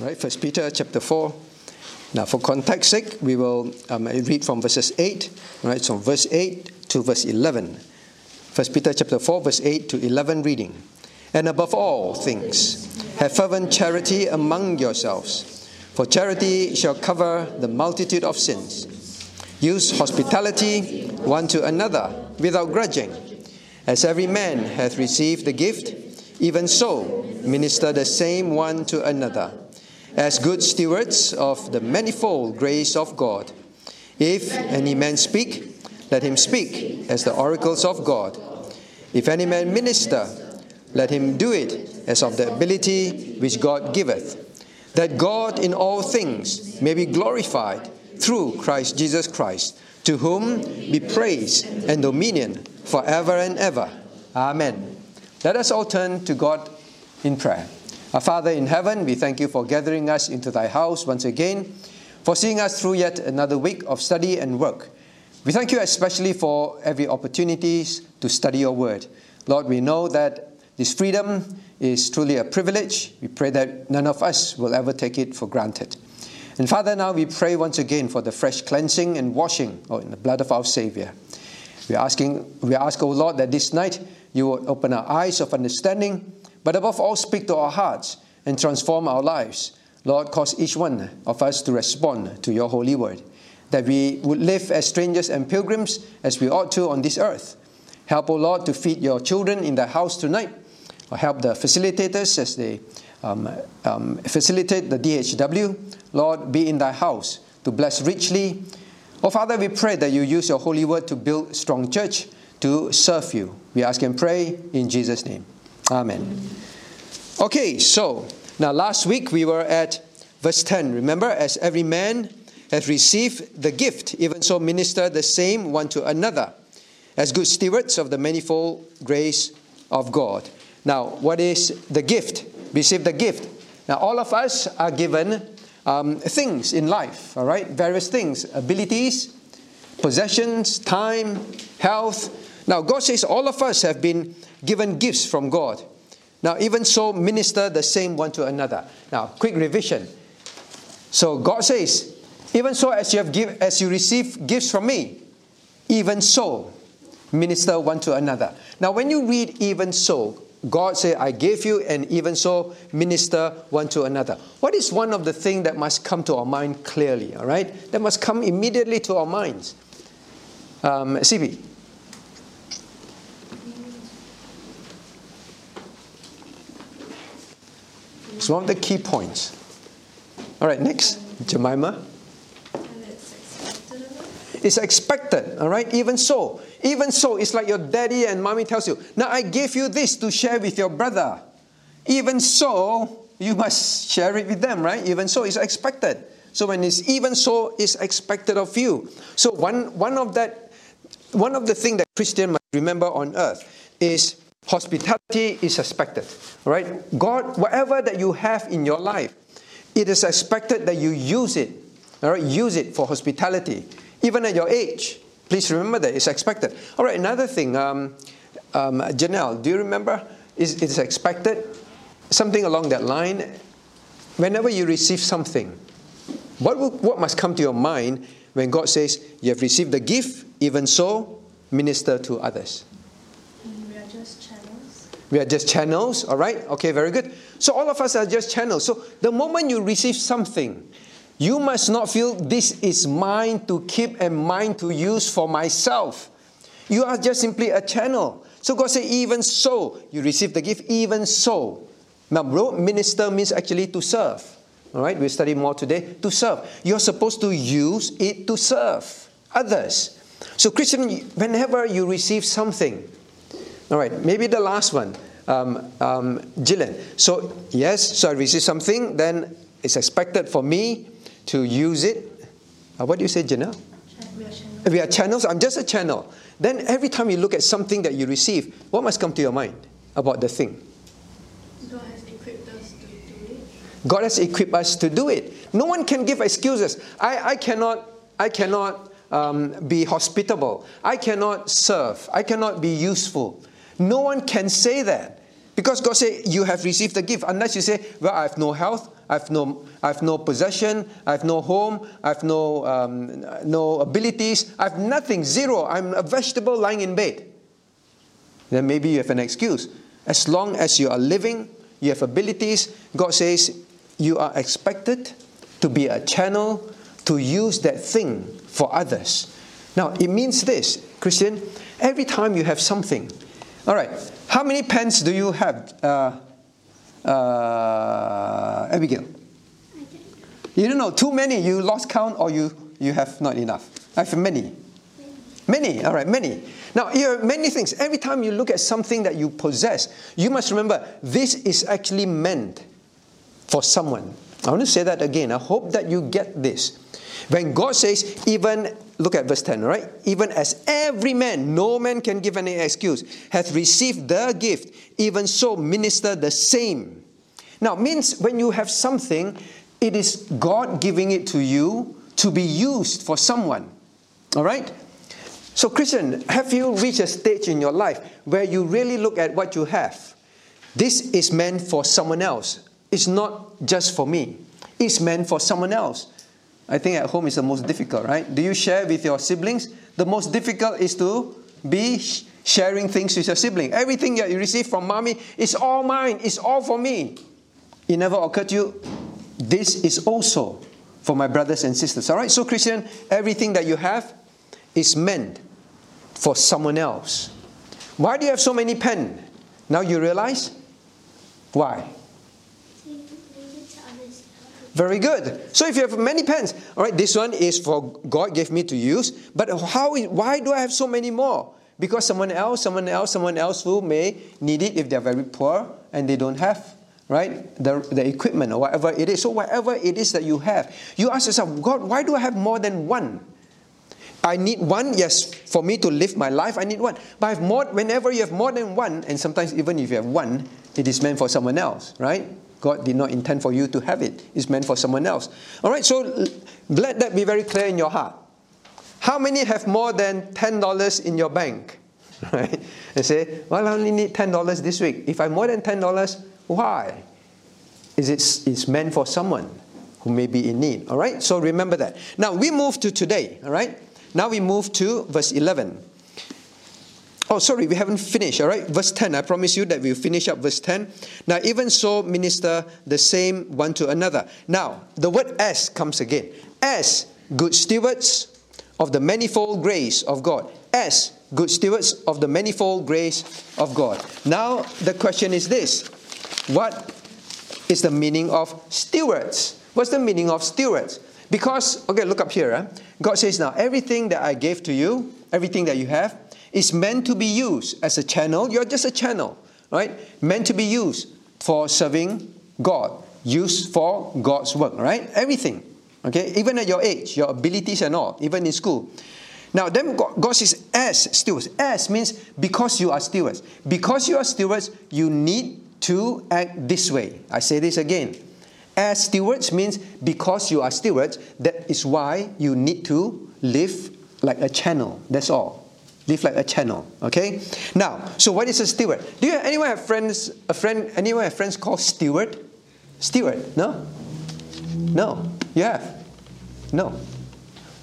right? First Peter chapter 4. Now, for context sake, we will um, read from verses 8, right? So, verse 8 to verse 11. First Peter chapter 4, verse 8 to 11 reading. And above all things, have fervent charity among yourselves, for charity shall cover the multitude of sins. Use hospitality one to another without grudging. As every man hath received the gift, even so minister the same one to another, as good stewards of the manifold grace of God. If any man speak, let him speak as the oracles of God. If any man minister, let him do it as of the ability which God giveth, that God in all things may be glorified through Christ Jesus Christ, to whom be praise and dominion forever and ever. Amen. Let us all turn to God in prayer. Our Father in heaven, we thank you for gathering us into thy house once again, for seeing us through yet another week of study and work. We thank you especially for every opportunities to study your word. Lord, we know that this freedom is truly a privilege. We pray that none of us will ever take it for granted. And Father, now we pray once again for the fresh cleansing and washing oh, in the blood of our Savior. We're asking, we ask, O oh Lord, that this night you would open our eyes of understanding, but above all, speak to our hearts and transform our lives. Lord, cause each one of us to respond to your holy word, that we would live as strangers and pilgrims as we ought to on this earth. Help, O oh Lord, to feed your children in the house tonight, or help the facilitators as they um, um, facilitate the DHW. Lord, be in thy house to bless richly. Oh, Father, we pray that you use your holy word to build strong church to serve you. We ask and pray in Jesus' name. Amen. Okay, so now last week we were at verse 10. Remember, as every man hath received the gift, even so minister the same one to another, as good stewards of the manifold grace of God. Now, what is the gift? Receive the gift. Now, all of us are given um, things in life, all right? Various things, abilities, possessions, time, health. Now, God says all of us have been given gifts from God. Now, even so, minister the same one to another. Now, quick revision. So, God says, even so, as you have give, as you receive gifts from me, even so, minister one to another. Now, when you read even so, God said, I gave you, and even so, minister one to another. What is one of the things that must come to our mind clearly, all right? That must come immediately to our minds. Um, CB. One of the key points. All right, next, Jemima. It's expected, all right? Even so, even so, it's like your daddy and mommy tells you, now I gave you this to share with your brother. Even so, you must share it with them, right? Even so, it's expected. So when it's even so, it's expected of you. So one, one of that, one of the things that Christian must remember on earth is hospitality is expected, right? God, whatever that you have in your life, it is expected that you use it, all right? Use it for hospitality, even at your age. Please remember that it's expected. All right, another thing, um, um, Janelle, do you remember? Is it is expected something along that line? Whenever you receive something, what will, what must come to your mind when God says you have received the gift? Even so, minister to others. We are just channels. We are just channels, all right? Okay, very good. So all of us are just channels. So the moment you receive something, you must not feel this is mine to keep and mine to use for myself. You are just simply a channel. So God said, even so, you receive the gift, even so. Now, minister means actually to serve. All right, we'll study more today. To serve. You're supposed to use it to serve others. So, Christian, whenever you receive something, all right, maybe the last one, um, um, Jillian. So, yes, so I receive something, then it's expected for me to use it. Uh, what do you say, Janelle? We are channels. We are channels. I'm just a channel. Then every time you look at something that you receive, what must come to your mind about the thing? God has equipped us to do it. God has equipped us to do it. No one can give excuses. I, I cannot, I cannot um, be hospitable. I cannot serve. I cannot be useful. No one can say that. Because God said, You have received the gift. Unless you say, Well, I have no health, I've no, I've no possession, I've no home, I've no, um, no abilities, I've nothing, zero. I'm a vegetable lying in bed. Then maybe you have an excuse. As long as you are living, you have abilities, God says you are expected to be a channel to use that thing for others. Now, it means this, Christian, every time you have something, all right, how many pens do you have, uh, uh, Abigail? You don't know, too many, you lost count or you, you have not enough? I have many. Many, all right, many. Now, here are many things. Every time you look at something that you possess, you must remember this is actually meant for someone. I want to say that again. I hope that you get this. When God says, even, look at verse 10, right? Even as every man, no man can give any excuse, hath received the gift, even so minister the same. Now, means when you have something, it is God giving it to you to be used for someone. All right? So, Christian, have you reached a stage in your life where you really look at what you have? This is meant for someone else. It's not just for me. It's meant for someone else. I think at home is the most difficult, right? Do you share with your siblings? The most difficult is to be sharing things with your sibling. Everything that you receive from mommy is all mine, it's all for me. It never occurred to you, this is also for my brothers and sisters. All right, so Christian, everything that you have is meant for someone else. Why do you have so many pen? Now you realize? Why? Very good. So if you have many pens, all right, this one is for God gave me to use. But how? Why do I have so many more? Because someone else, someone else, someone else who may need it if they're very poor and they don't have right the, the equipment or whatever it is. So whatever it is that you have, you ask yourself, God, why do I have more than one? I need one, yes, for me to live my life, I need one. But I have more, whenever you have more than one, and sometimes even if you have one, it is meant for someone else, right? God did not intend for you to have it. It's meant for someone else. All right, so let that be very clear in your heart. How many have more than $10 in your bank? Right? And say, well, I only need $10 this week. If I have more than $10, why? Is it it's meant for someone who may be in need. All right, so remember that. Now we move to today. All right, now we move to verse 11. Oh, sorry, we haven't finished, all right? Verse 10, I promise you that we'll finish up verse 10. Now, even so, minister the same one to another. Now, the word as comes again. As good stewards of the manifold grace of God. As good stewards of the manifold grace of God. Now, the question is this What is the meaning of stewards? What's the meaning of stewards? Because, okay, look up here. God says, Now, everything that I gave to you, everything that you have, is meant to be used as a channel. You're just a channel, right? Meant to be used for serving God, used for God's work, right? Everything. Okay, even at your age, your abilities and all, even in school. Now, then God says, as stewards. As means because you are stewards. Because you are stewards, you need to act this way. I say this again. As stewards means because you are stewards, that is why you need to live like a channel. That's all. Live like a channel. Okay? Now, so what is a steward? Do you anyone have friends, a friend, anyone have friends called steward? Steward? No? No. You have? No.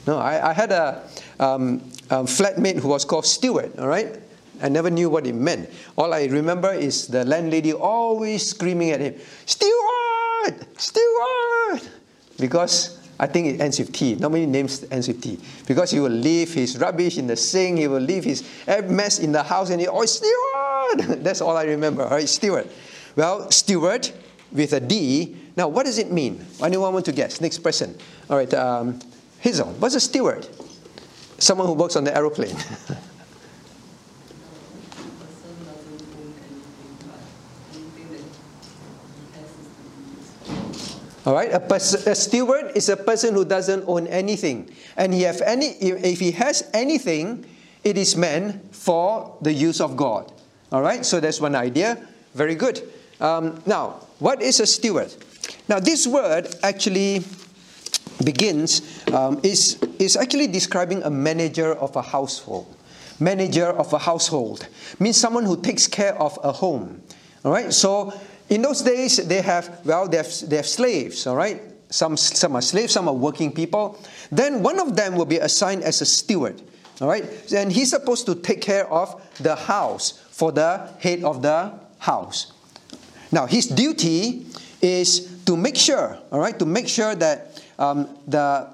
No, I, I had a um, um, flatmate who was called Stewart, all right? I never knew what it meant. All I remember is the landlady always screaming at him, Stewart! Stewart! Because I think it ends with T. Not many names ends with T. Because he will leave his rubbish in the sink, he will leave his mess in the house, and he always, Stewart! That's all I remember, all right? Stewart. Well, Stewart with a D. Now, what does it mean? Anyone want to guess? Next person. All right, um, Hazel, what's a steward? Someone who works on the aeroplane. All right, a, a, steward is a person who doesn't own anything, and he have any. If he has anything, it is meant for the use of God. All right, so that's one idea. Very good. Um, now, what is a steward? Now, this word actually begins um, is, is actually describing a manager of a household. Manager of a household means someone who takes care of a home. All right, so in those days, they have, well, they have, they have slaves, all right? Some, some are slaves, some are working people. Then one of them will be assigned as a steward, all right? And he's supposed to take care of the house for the head of the house. Now, his duty is to make sure, all right, to make sure that um, the,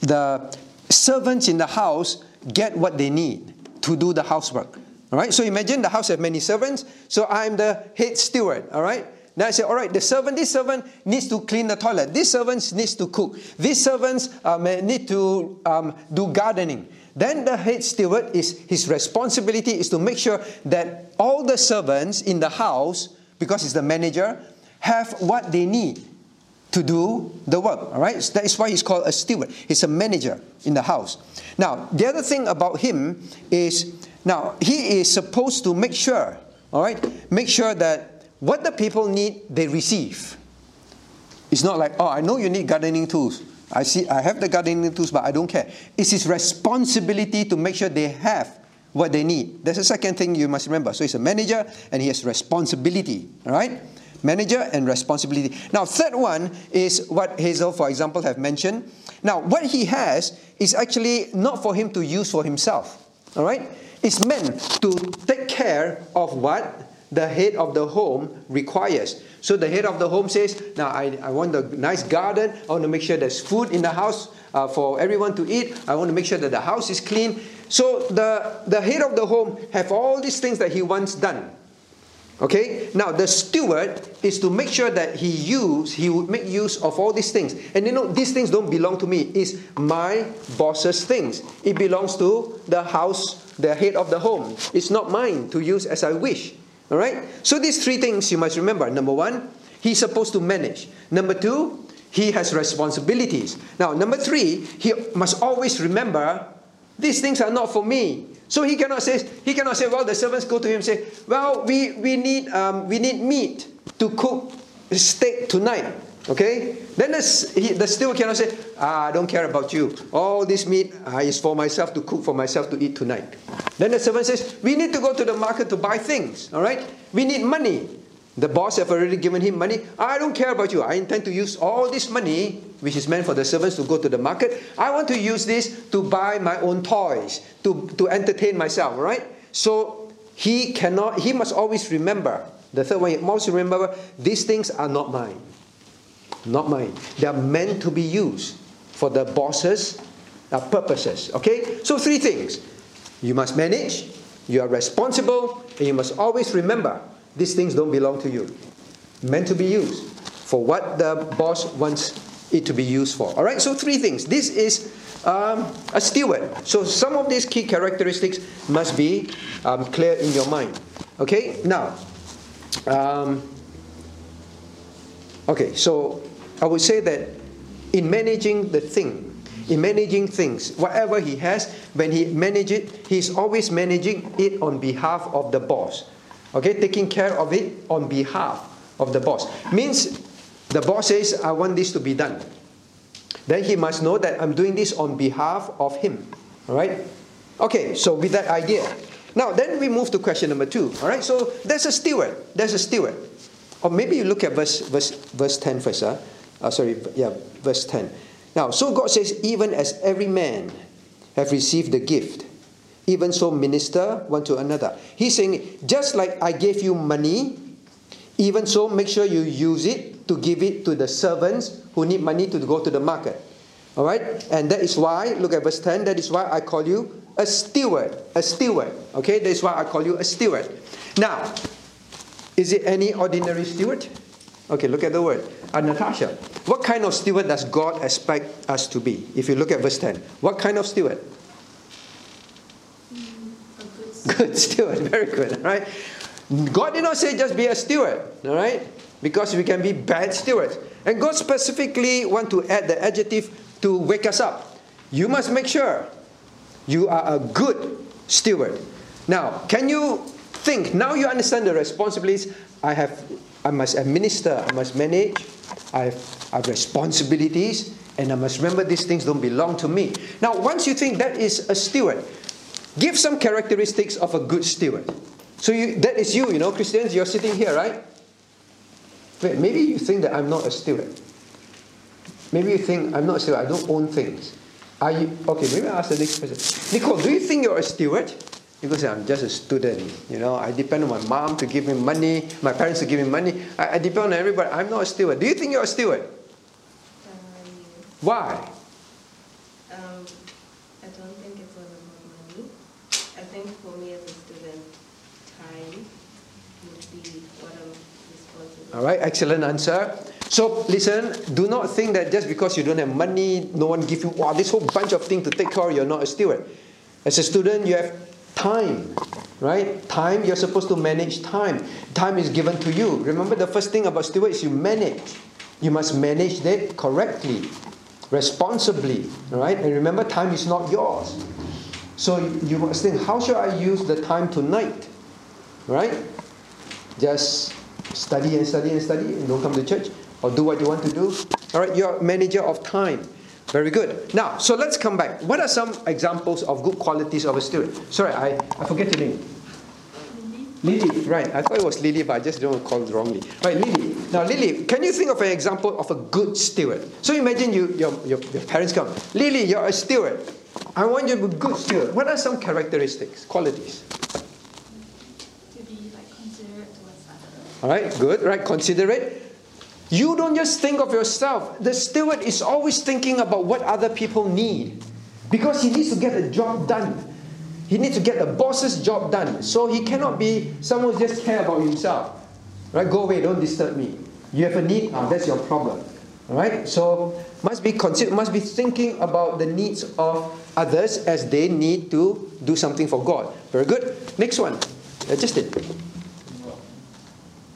the servants in the house get what they need to do the housework. All right, so imagine the house have many servants. So I'm the head steward. All right. Now I say, all right, the servant, this servant needs to clean the toilet. This servant needs to cook. These servants um, need to um, do gardening. Then the head steward is his responsibility is to make sure that all the servants in the house, because he's the manager, have what they need to do the work. All right, so that is why he's called a steward. He's a manager in the house. Now the other thing about him is now, he is supposed to make sure, all right, make sure that what the people need, they receive. It's not like, oh, I know you need gardening tools. I see, I have the gardening tools, but I don't care. It's his responsibility to make sure they have what they need. That's the second thing you must remember. So he's a manager and he has responsibility, all right? Manager and responsibility. Now, third one is what Hazel, for example, have mentioned. Now, what he has is actually not for him to use for himself, all right? Is meant to take care of what the head of the home requires. So the head of the home says, Now I, I want a nice garden. I want to make sure there's food in the house uh, for everyone to eat. I want to make sure that the house is clean. So the, the head of the home have all these things that he wants done. Okay? Now the steward is to make sure that he use he would make use of all these things. And you know, these things don't belong to me. It's my boss's things. It belongs to the house, the head of the home. It's not mine to use as I wish. All right? So these three things you must remember. Number one, he's supposed to manage. Number two, he has responsibilities. Now, number three, he must always remember these things are not for me. So he cannot say, he cannot say, well, the servants go to him and say, well, we, we, need, um, we need meat to cook steak tonight. Okay? Then the, he, the steward cannot say, ah, I don't care about you. All this meat uh, is for myself to cook for myself to eat tonight. Then the servant says, we need to go to the market to buy things. All right? We need money. The boss have already given him money. I don't care about you. I intend to use all this money, which is meant for the servants to go to the market. I want to use this to buy my own toys, to, to entertain myself, right? So he cannot, he must always remember, the third one, he must remember, these things are not mine. Not mine. They are meant to be used for the boss's uh, purposes. Okay? So three things. You must manage, you are responsible, and you must always remember these things don't belong to you. Meant to be used for what the boss wants it to be used for. All right, so three things. This is um, a steward. So some of these key characteristics must be um, clear in your mind. Okay, now, um, okay, so I would say that in managing the thing, in managing things, whatever he has, when he manages it, he's always managing it on behalf of the boss. Okay, taking care of it on behalf of the boss. Means the boss says, I want this to be done. Then he must know that I'm doing this on behalf of him. All right? Okay, so with that idea. Now, then we move to question number two. All right, so there's a steward. There's a steward. Or maybe you look at verse, verse, verse 10 first. Huh? Uh, sorry, yeah, verse 10. Now, so God says, even as every man have received the gift, even so minister one to another. He's saying, just like I gave you money, even so make sure you use it to give it to the servants who need money to go to the market. All right? And that is why, look at verse 10, that is why I call you a steward. A steward. Okay? That is why I call you a steward. Now, is it any ordinary steward? Okay, look at the word. Uh, Natasha, what kind of steward does God expect us to be? If you look at verse 10, what kind of steward? Good steward, very good, all right? God did not say just be a steward, all right? Because we can be bad stewards. And God specifically want to add the adjective to wake us up. You must make sure you are a good steward. Now, can you think, now you understand the responsibilities I have, I must administer, I must manage, I have, I have responsibilities, and I must remember these things don't belong to me. Now, once you think that is a steward, Give some characteristics of a good steward. So you, that is you, you know, Christians, you're sitting here, right? Wait, maybe you think that I'm not a steward. Maybe you think I'm not a steward, I don't own things. Are you okay? Maybe I ask the next person. Nicole, do you think you're a steward? You say, I'm just a student. You know, I depend on my mom to give me money, my parents to give me money. I, I depend on everybody. I'm not a steward. Do you think you're a steward? Why? um, I don't think it's all about money. I think for me as a student, time would be what I'm responsible All right, excellent answer. So listen, do not think that just because you don't have money, no one give you wow, this whole bunch of things to take care of, you're not a steward. As a student, you have time, right? Time, you're supposed to manage time. Time is given to you. Remember the first thing about steward is you manage. You must manage that correctly, responsibly, right? And remember, time is not yours. So you must think, how should I use the time tonight? Right? Just study and study and study and don't come to church or do what you want to do. All right, you're manager of time. Very good. Now, so let's come back. What are some examples of good qualities of a steward? Sorry, I, I forget your name. Lily, right. I thought it was Lily, but I just don't call it wrongly. Right, Lily. Now, Lily, can you think of an example of a good steward? So imagine you, your, your, your parents come. Lily, you're a steward. I want you to be a good steward. What are some characteristics, qualities? To be like considerate towards others. All right, good, right? Considerate. You don't just think of yourself. The steward is always thinking about what other people need because he needs to get the job done. He needs to get the boss's job done. So he cannot be someone who just care about himself. Right? Go away, don't disturb me. You have a need, ah, that's your problem. All right? So must be consider, must be thinking about the needs of others as they need to do something for God. Very good. Next one. Uh, Justin. Say again. not given too much, or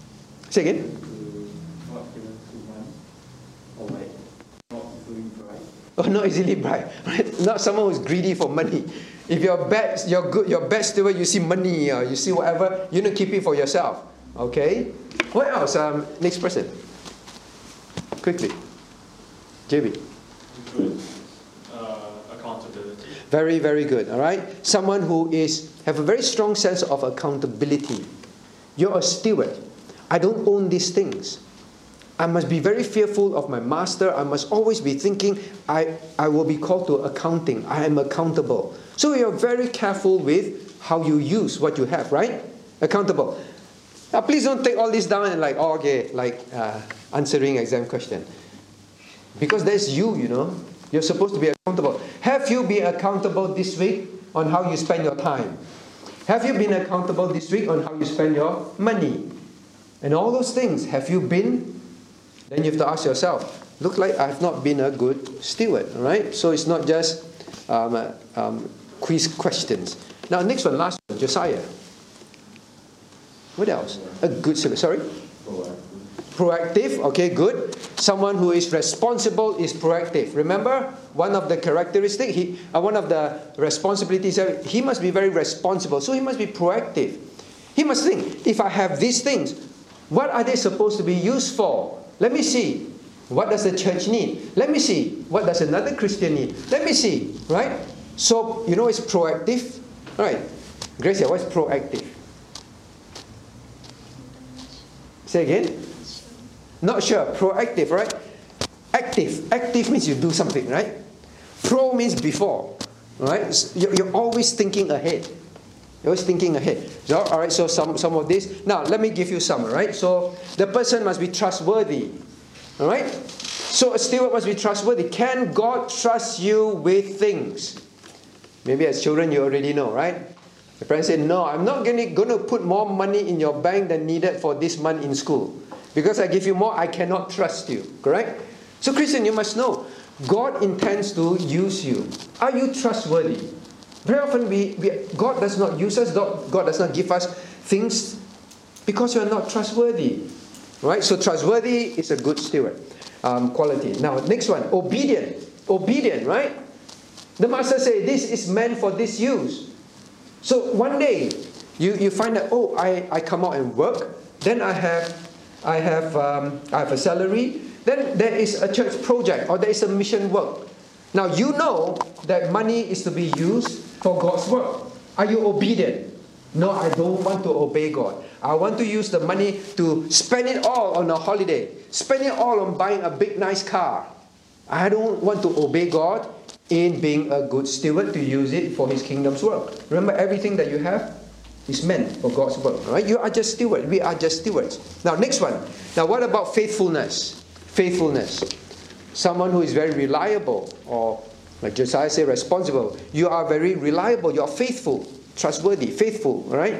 like not easily bright. Oh, not easily bribe. Right? Not someone who's greedy for money. If you're bad, you're good, you're bad steward, you see money, uh, you see whatever, you don't keep it for yourself. Okay? What else? Um, next person. Quickly. JB. Good uh, accountability. Very, very good. All right? Someone who is have a very strong sense of accountability. You're a steward. I don't own these things. I must be very fearful of my master. I must always be thinking I, I will be called to accounting. I am accountable. So you're very careful with how you use what you have, right? Accountable. Now, please don't take all this down and like, oh, okay, like uh, answering exam question. Because that's you, you know. You're supposed to be accountable. Have you been accountable this week on how you spend your time? Have you been accountable this week on how you spend your money? And all those things, have you been? Then you have to ask yourself, look like I've not been a good steward, right? So it's not just um, uh, um, quiz questions. Now, next one, last one, Josiah. What else? A good steward, sorry? Proactive, okay, good. Someone who is responsible is proactive. Remember, one of the characteristic, he, uh, one of the responsibilities, uh, he must be very responsible. So he must be proactive. He must think, if I have these things, what are they supposed to be used for? Let me see. What does the church need? Let me see. What does another Christian need? Let me see. Right? So, you know, it's proactive. All right. Gracia, what's proactive? Say again. Not sure. Proactive, right? Active. Active means you do something, right? Pro means before, right? You're, you're always thinking ahead. You're always thinking ahead. So, all right, so some, some of this. Now, let me give you some, all right? So, the person must be trustworthy, all right? So, a steward must be trustworthy. Can God trust you with things? Maybe as children, you already know, right? The parents say, No, I'm not going to put more money in your bank than needed for this month in school. Because I give you more, I cannot trust you. Correct? So, Christian, you must know God intends to use you. Are you trustworthy? Very often, we, we, God does not use us, God does not give us things because you are not trustworthy. Right? So, trustworthy is a good steward um, quality. Now, next one obedient. Obedient, right? The master say this is meant for this use. So one day you, you find that oh I, I come out and work, then I have I have um, I have a salary, then there is a church project or there is a mission work. Now you know that money is to be used for God's work. Are you obedient? No, I don't want to obey God. I want to use the money to spend it all on a holiday, spend it all on buying a big, nice car. I don't want to obey God in being a good steward to use it for His kingdom's work. Remember, everything that you have is meant for God's work. Right? You are just stewards. We are just stewards. Now, next one. Now, what about faithfulness? Faithfulness. Someone who is very reliable, or like Josiah said, responsible. You are very reliable. You are faithful, trustworthy, faithful. Right?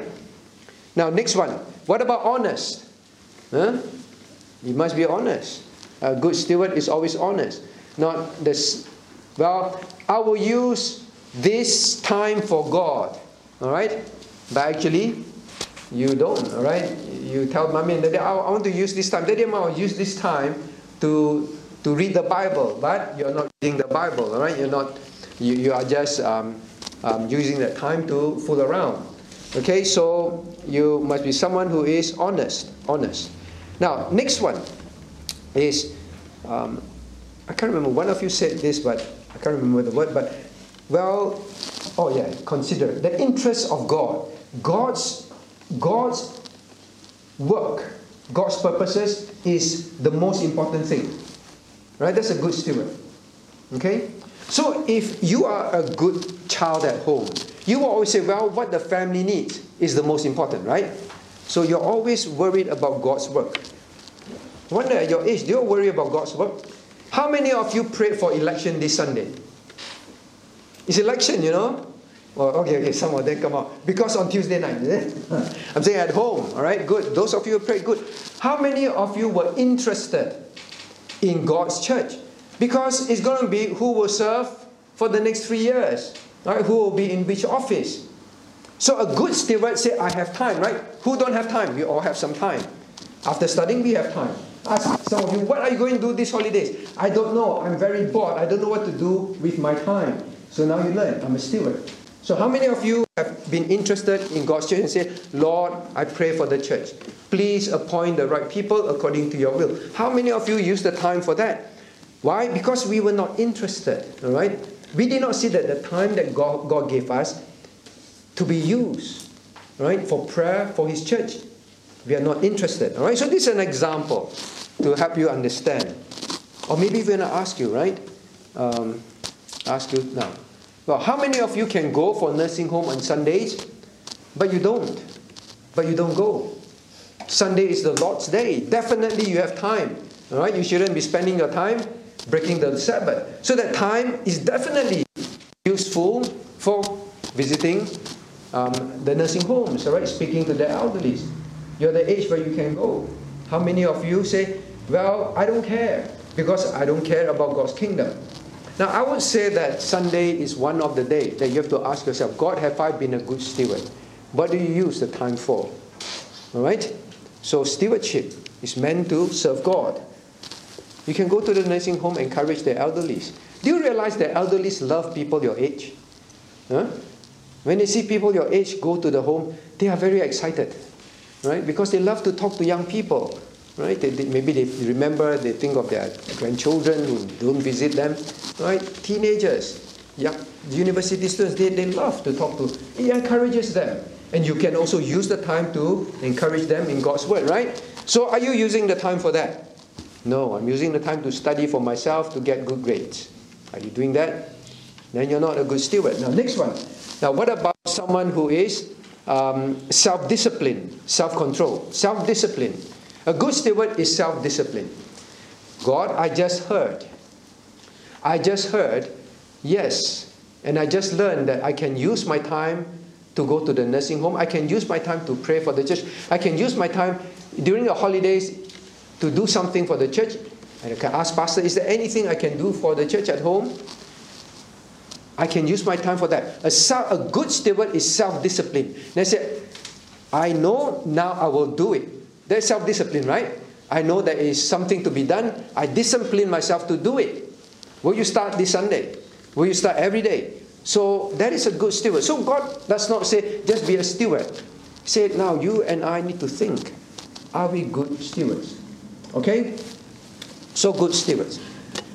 Now, next one. What about honest? Huh? You must be honest. A good steward is always honest. Not this. Well, I will use this time for God. All right? But actually, you don't, all right? You tell mommy and daddy, I want to use this time. Daddy, I will use this time to, to read the Bible. But you're not reading the Bible, all right? You're not, you, you are just um, um, using that time to fool around. Okay, so you must be someone who is honest, honest. Now, next one is, um, I can't remember, one of you said this, but I can't remember the word, but, well, oh yeah, consider the interest of God. God's, God's work, God's purposes is the most important thing. Right? That's a good steward. Okay? So if you are a good child at home, you will always say, well, what the family needs is the most important, right? So you're always worried about God's work. Wonder at your age, do you worry about God's work? How many of you prayed for election this Sunday? It's election, you know? Well, okay, okay, some of them come out. Because on Tuesday night, I'm saying at home, all right? Good. Those of you who prayed, good. How many of you were interested in God's church? Because it's going to be who will serve for the next three years, right? Who will be in which office. So a good steward say, I have time, right? Who don't have time? We all have some time. After studying, we have time. Ask some of you, what are you going to do these holidays? I don't know. I'm very bored. I don't know what to do with my time. So now you learn. I'm a steward. So, how many of you have been interested in God's church and said, Lord, I pray for the church. Please appoint the right people according to your will. How many of you use the time for that? Why? Because we were not interested, all right? We did not see that the time that God, God gave us to be used, right, for prayer for His church. We are not interested, all right? So, this is an example to help you understand. Or maybe we're going to ask you, right? Um, ask you now. Well, how many of you can go for nursing home on Sundays? But you don't. But you don't go. Sunday is the Lord's day. Definitely you have time. All right? You shouldn't be spending your time breaking the Sabbath. So that time is definitely useful for visiting um, the nursing homes, all right? Speaking to the elderly. You're the age where you can go. How many of you say, well, I don't care because I don't care about God's kingdom. Now, I would say that Sunday is one of the days that you have to ask yourself, God, have I been a good steward? What do you use the time for? All right? So, stewardship is meant to serve God. You can go to the nursing home, and encourage the elderly. Do you realize that elderly love people your age? Huh? When they see people your age go to the home, they are very excited, right? Because they love to talk to young people right? They, they, maybe they remember, they think of their grandchildren who don't visit them, right? Teenagers, yeah, university students, they, they love to talk to. It encourages them. And you can also use the time to encourage them in God's word, right? So are you using the time for that? No, I'm using the time to study for myself to get good grades. Are you doing that? Then you're not a good steward. Now, next one. Now, what about someone who is um, self discipline, self control? Self discipline. A good steward is self discipline. God, I just heard. I just heard, yes. And I just learned that I can use my time to go to the nursing home. I can use my time to pray for the church. I can use my time during the holidays to do something for the church. And I can ask Pastor, is there anything I can do for the church at home? I can use my time for that. A, self, a good steward is self discipline. They said, I know now I will do it. That's self discipline, right? I know there is something to be done. I discipline myself to do it. Will you start this Sunday? Will you start every day? So that is a good steward. So God does not say, just be a steward. He said, now you and I need to think. Are we good stewards? Okay? So good stewards.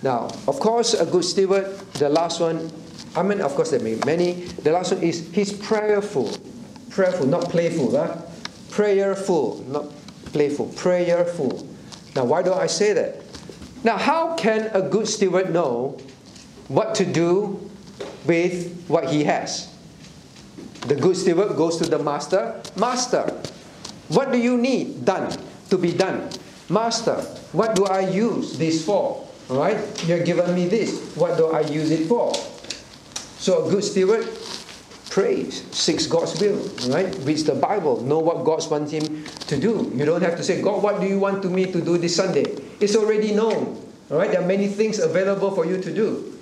Now, of course, a good steward, the last one, I mean, of course, there may many. The last one is he's prayerful. Prayerful, not playful. Huh? Prayerful, not playful. Prayerful. Now, why do I say that? Now, how can a good steward know what to do with what he has? The good steward goes to the master. Master, what do you need done to be done? Master, what do I use this for? All right, you're giving me this. What do I use it for? So a good steward prays, seeks God's will, right? Reads the Bible, know what God wants him to do. You don't have to say, God, what do you want to me to do this Sunday? It's already known. All right, there are many things available for you to do,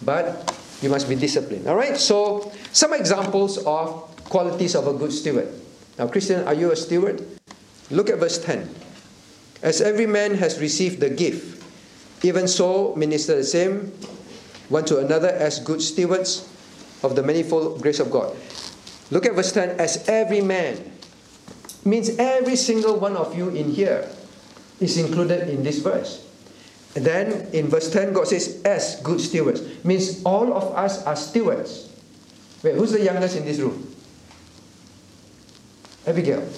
but you must be disciplined. All right, so some examples of qualities of a good steward. Now, Christian, are you a steward? Look at verse 10. As every man has received the gift, even so minister the same one to another as good stewards of the manifold grace of God. Look at verse 10. As every man means every single one of you in here is included in this verse. And then in verse 10, God says, as good stewards. Means all of us are stewards. Wait, who's the youngest in this room? Abigail.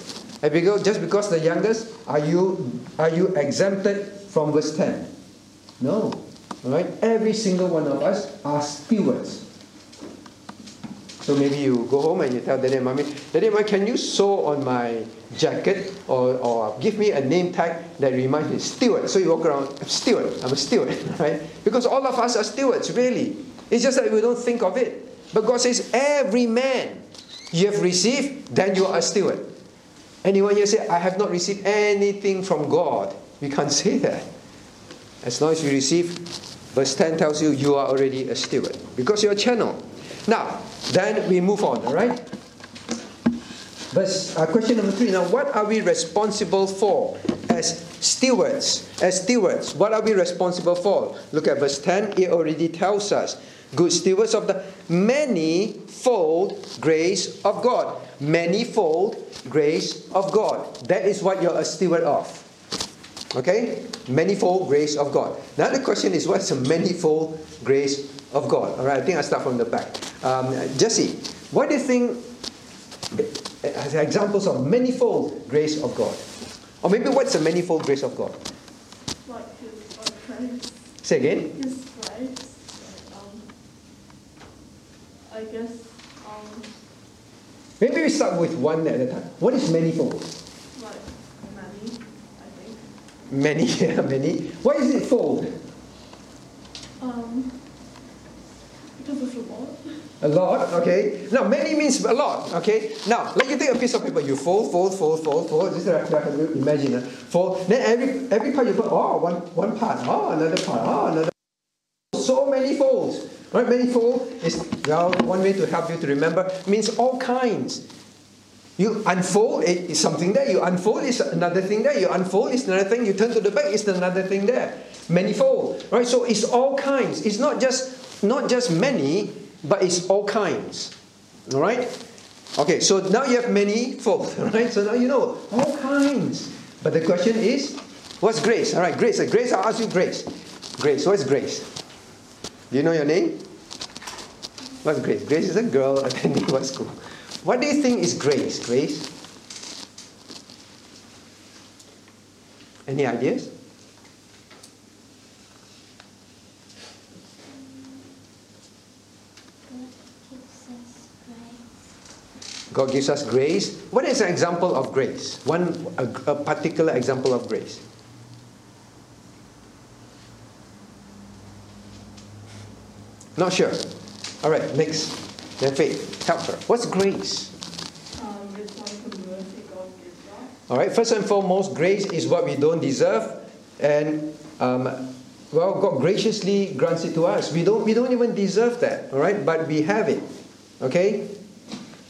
Abigail, just because the youngest, are you are you exempted from verse 10? No. Alright? Every single one of us are stewards. So maybe you go home and you tell daddy and mommy, Daddy, mommy, can you sew on my jacket or, or give me a name tag that reminds me, steward. So you walk around, steward, I'm a steward, right? Because all of us are stewards, really. It's just that we don't think of it. But God says, every man you have received, then you are a steward. Anyone here say, I have not received anything from God? We can't say that. As long as you receive, verse 10 tells you you are already a steward because you're a channel. Now, then we move on, all right? Verse, uh, question number three. Now, what are we responsible for as stewards? As stewards, what are we responsible for? Look at verse 10. It already tells us. Good stewards of the manifold grace of God. Manifold grace of God. That is what you're a steward of. Okay? Manifold grace of God. Now the question is, what's the manifold grace of God? All right, I think I'll start from the back. Um, Jesse, what do you think as examples of manifold grace of God? Or maybe what's the manifold grace of God? Like his Say again. his um, I guess, um, Maybe we start with one at a time. What is manifold? like money, I think. Many, yeah, many. Why is it fold? Um, because it's a lot. A lot, okay. Now, many means a lot, okay. Now, let you take a piece of paper, you fold, fold, fold, fold, fold. Just like, like imagine, uh, fold. Then every every part you put, oh, one one part, oh, another part, oh, another. So many folds, right? Many fold is well one way to help you to remember means all kinds. You unfold it is something there. You unfold is another thing there. You unfold is another thing. You turn to the back is another thing there. Manifold, right? So it's all kinds. It's not just not just many, but it's all kinds. All right? Okay, so now you have many fold, right? So now you know all kinds. But the question is, what's grace? All right, grace. Grace, I'll ask you grace. Grace, what's grace? Do you know your name? What's Grace? Grace is a girl attending what school? What do you think is grace? Grace? Any ideas? God gives us grace. What is an example of grace? One a, a particular example of grace. Not sure. All right, next. Then faith. Help her. What's grace? Um, it's like a mercy God gives us. All right, first and foremost, grace is what we don't deserve, and um, well, God graciously grants it to us. We don't, we don't even deserve that, all right, but we have it, okay?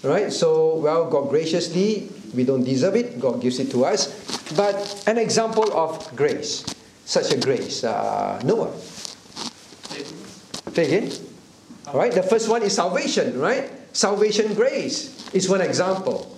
All right, so well, God graciously, we don't deserve it, God gives it to us, but an example of grace, such a grace, uh, Noah. Say again. All right, the first one is salvation, right? Salvation grace is one example.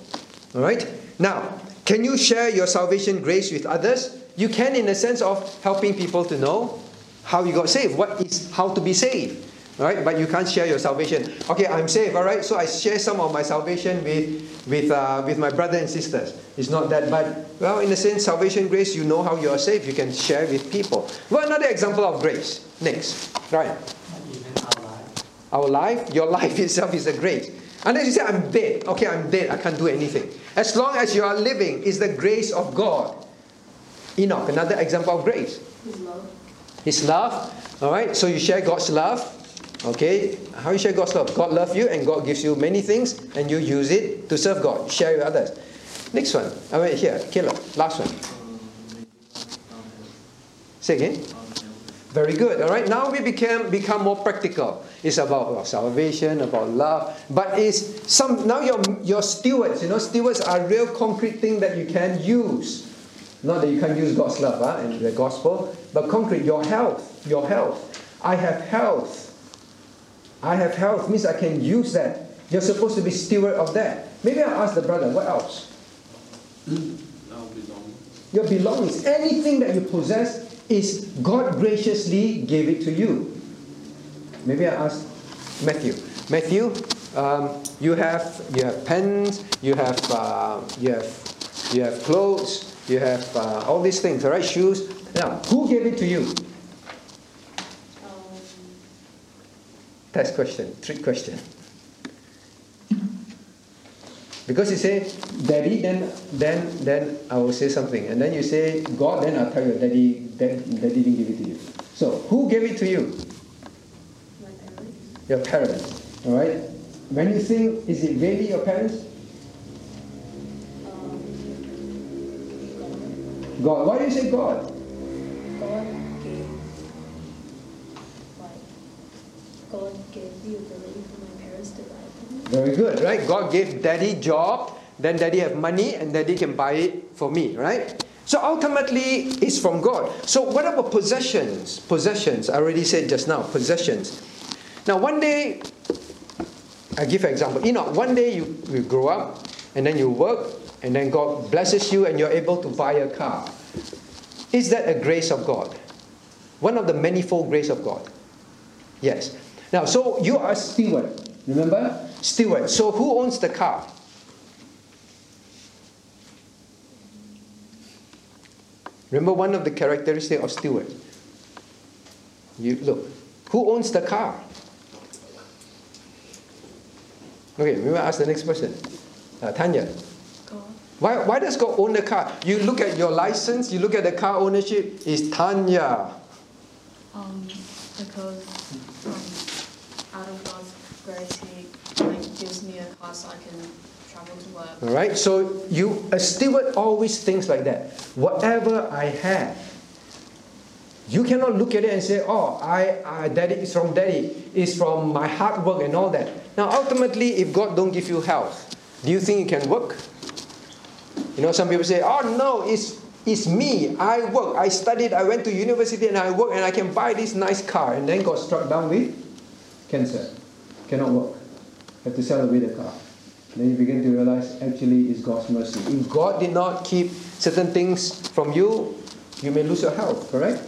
All right, now, can you share your salvation grace with others? You can, in the sense of helping people to know how you got saved, what is how to be saved. all right? But you can't share your salvation. Okay, I'm saved, all right? So I share some of my salvation with with uh, with my brother and sisters. It's not that, but well, in a sense, salvation grace, you know how you are saved. You can share with people. Well, another example of grace. Next, right? Our life. Your life itself is a grace. Unless you say, I'm dead. Okay, I'm dead. I can't do anything. As long as you are living, is the grace of God. Enoch, another example of grace. His love. His love. All right. So you share God's love. Okay. How you share God's love? God loves you, and God gives you many things, and you use it to serve God. Share with others. Next one. Right. Here, Caleb. Last one. Say again. Very good. All right. Now we became become more practical. It's about well, salvation, about love, but it's some now your your stewards. You know, stewards are real concrete thing that you can use. Not that you can't use God's love huh, in the gospel, but concrete. Your health. Your health. I have health. I have health means I can use that. You're supposed to be steward of that. Maybe I'll ask the brother. What else? Now belong. Your belongings, anything that you possess, is God graciously gave it to you. Maybe I ask Matthew. Matthew, um, you have you have pens, you have uh, you have you have clothes, you have uh, all these things, all right? Shoes. Now, who gave it to you? Um, Test question, trick question. Because you say daddy, then then then I will say something, and then you say God, then I'll tell you daddy, dad, daddy didn't give it to you. So who gave it to you? my parents. Your parents. All right. When you think, is it really your parents? Um, God. God. Why do you say God? God God gave the ability for my parents to buy things. Very good, right? God gave daddy job, then daddy have money, and daddy can buy it for me, right? So ultimately, it's from God. So what about possessions? Possessions. I already said just now, possessions. Now one day, I give an example. You know, one day you, you grow up, and then you work, and then God blesses you, and you're able to buy a car. Is that a grace of God? One of the manifold grace of God. Yes. Now, so you are a steward. Remember? Steward. So who owns the car? Remember one of the characteristics of steward? You look. Who owns the car? Okay, we will ask the next person. Uh, Tanya. God. Why, why does God own the car? You look at your license, you look at the car ownership, it's Tanya. Um, because um, out of God's grace, He like gives me a car so I can travel to work. All right, so you uh, a steward always thinks like that. Whatever I have, you cannot look at it and say, "Oh, I, I daddy is from daddy, it's from my hard work and all that." Now, ultimately, if God don't give you health, do you think you can work? You know, some people say, "Oh no, it's it's me. I work. I studied. I went to university and I work and I can buy this nice car." And then got struck down with cancer, cannot work, have to sell away the car. Then you begin to realize actually it's God's mercy. If God did not keep certain things from you, you may lose your health, correct?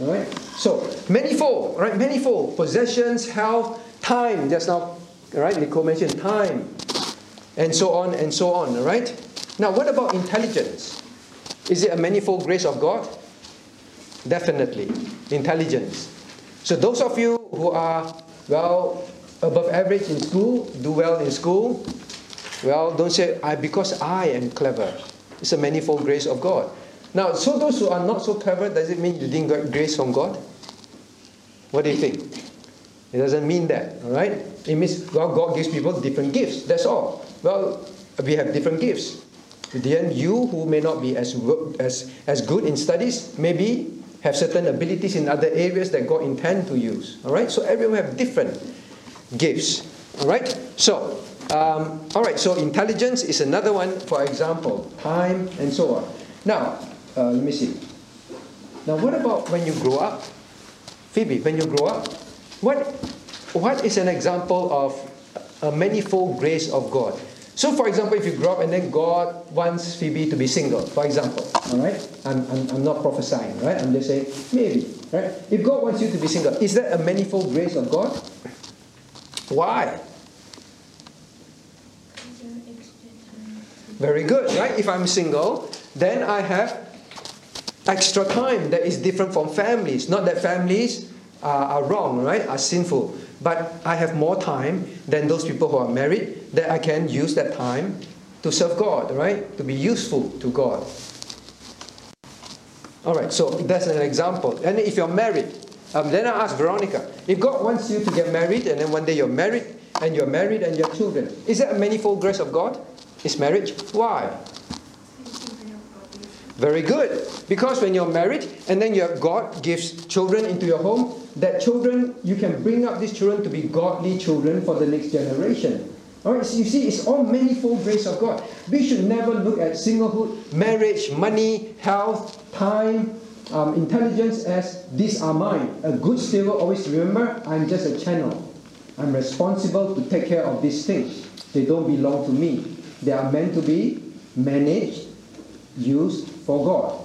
Alright? So, manifold, right? Manifold. Possessions, health, time. Just now, right? Nicole mentioned time. And so on and so on, alright? Now, what about intelligence? Is it a manifold grace of God? Definitely. Intelligence. So, those of you who are, well, above average in school, do well in school, well, don't say, I, because I am clever. It's a manifold grace of God. Now, so those who are not so clever, does it mean you didn't get grace from God? What do you think? It doesn't mean that, all right? It means well, God gives people different gifts. That's all. Well, we have different gifts. Then you, who may not be as as as good in studies, maybe have certain abilities in other areas that God intend to use. All right. So everyone have different gifts. All right. So, um, all right. So intelligence is another one. For example, time and so on. Now, uh, let me see. Now, what about when you grow up, Phoebe? When you grow up, what what is an example of a manifold grace of God? So, for example, if you grow up and then God wants Phoebe to be single, for example, all right? I'm, I'm, I'm not prophesying, right? I'm just saying, maybe, right? If God wants you to be single, is that a manifold grace of God? Why? Very good, right? If I'm single, then I have extra time that is different from families. Not that families are, are wrong, right? Are sinful. But I have more time than those people who are married that I can use that time to serve God, right? To be useful to God. All right, so that's an example. And if you're married, um, then I ask Veronica, if God wants you to get married and then one day you're married and you're married and you have children, is that a manifold grace of God? Is marriage? Why? Very good. Because when you're married and then your God gives children into your home, that children, you can bring up these children to be godly children for the next generation. Alright, so you see, it's all manifold grace of God. We should never look at singlehood, marriage, money, health, time, um, intelligence as these are mine. A good steward always remember, I'm just a channel. I'm responsible to take care of these things. They don't belong to me. They are meant to be managed, used for God.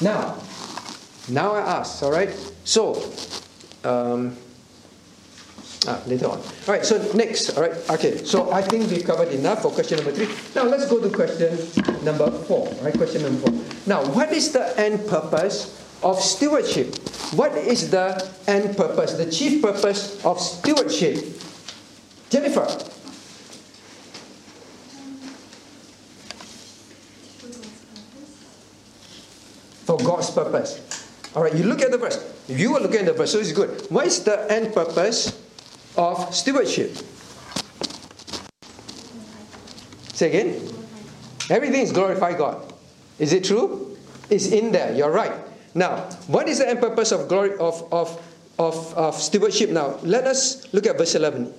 Now, now I ask, all right? So, um, ah, later on. All right, so next, all right, okay, so I think we've covered enough for question number three. Now let's go to question number four, all right, question number four. Now, what is the end purpose of stewardship? What is the end purpose, the chief purpose of stewardship? Jennifer. For God's purpose. All right, you look at the verse. You are looking at the verse, so it's good. What is the end purpose of stewardship? Say again. Everything is glorify God. Is it true? It's in there. You're right. Now, what is the end purpose of glory of, of, of, of stewardship? Now, let us look at verse 11.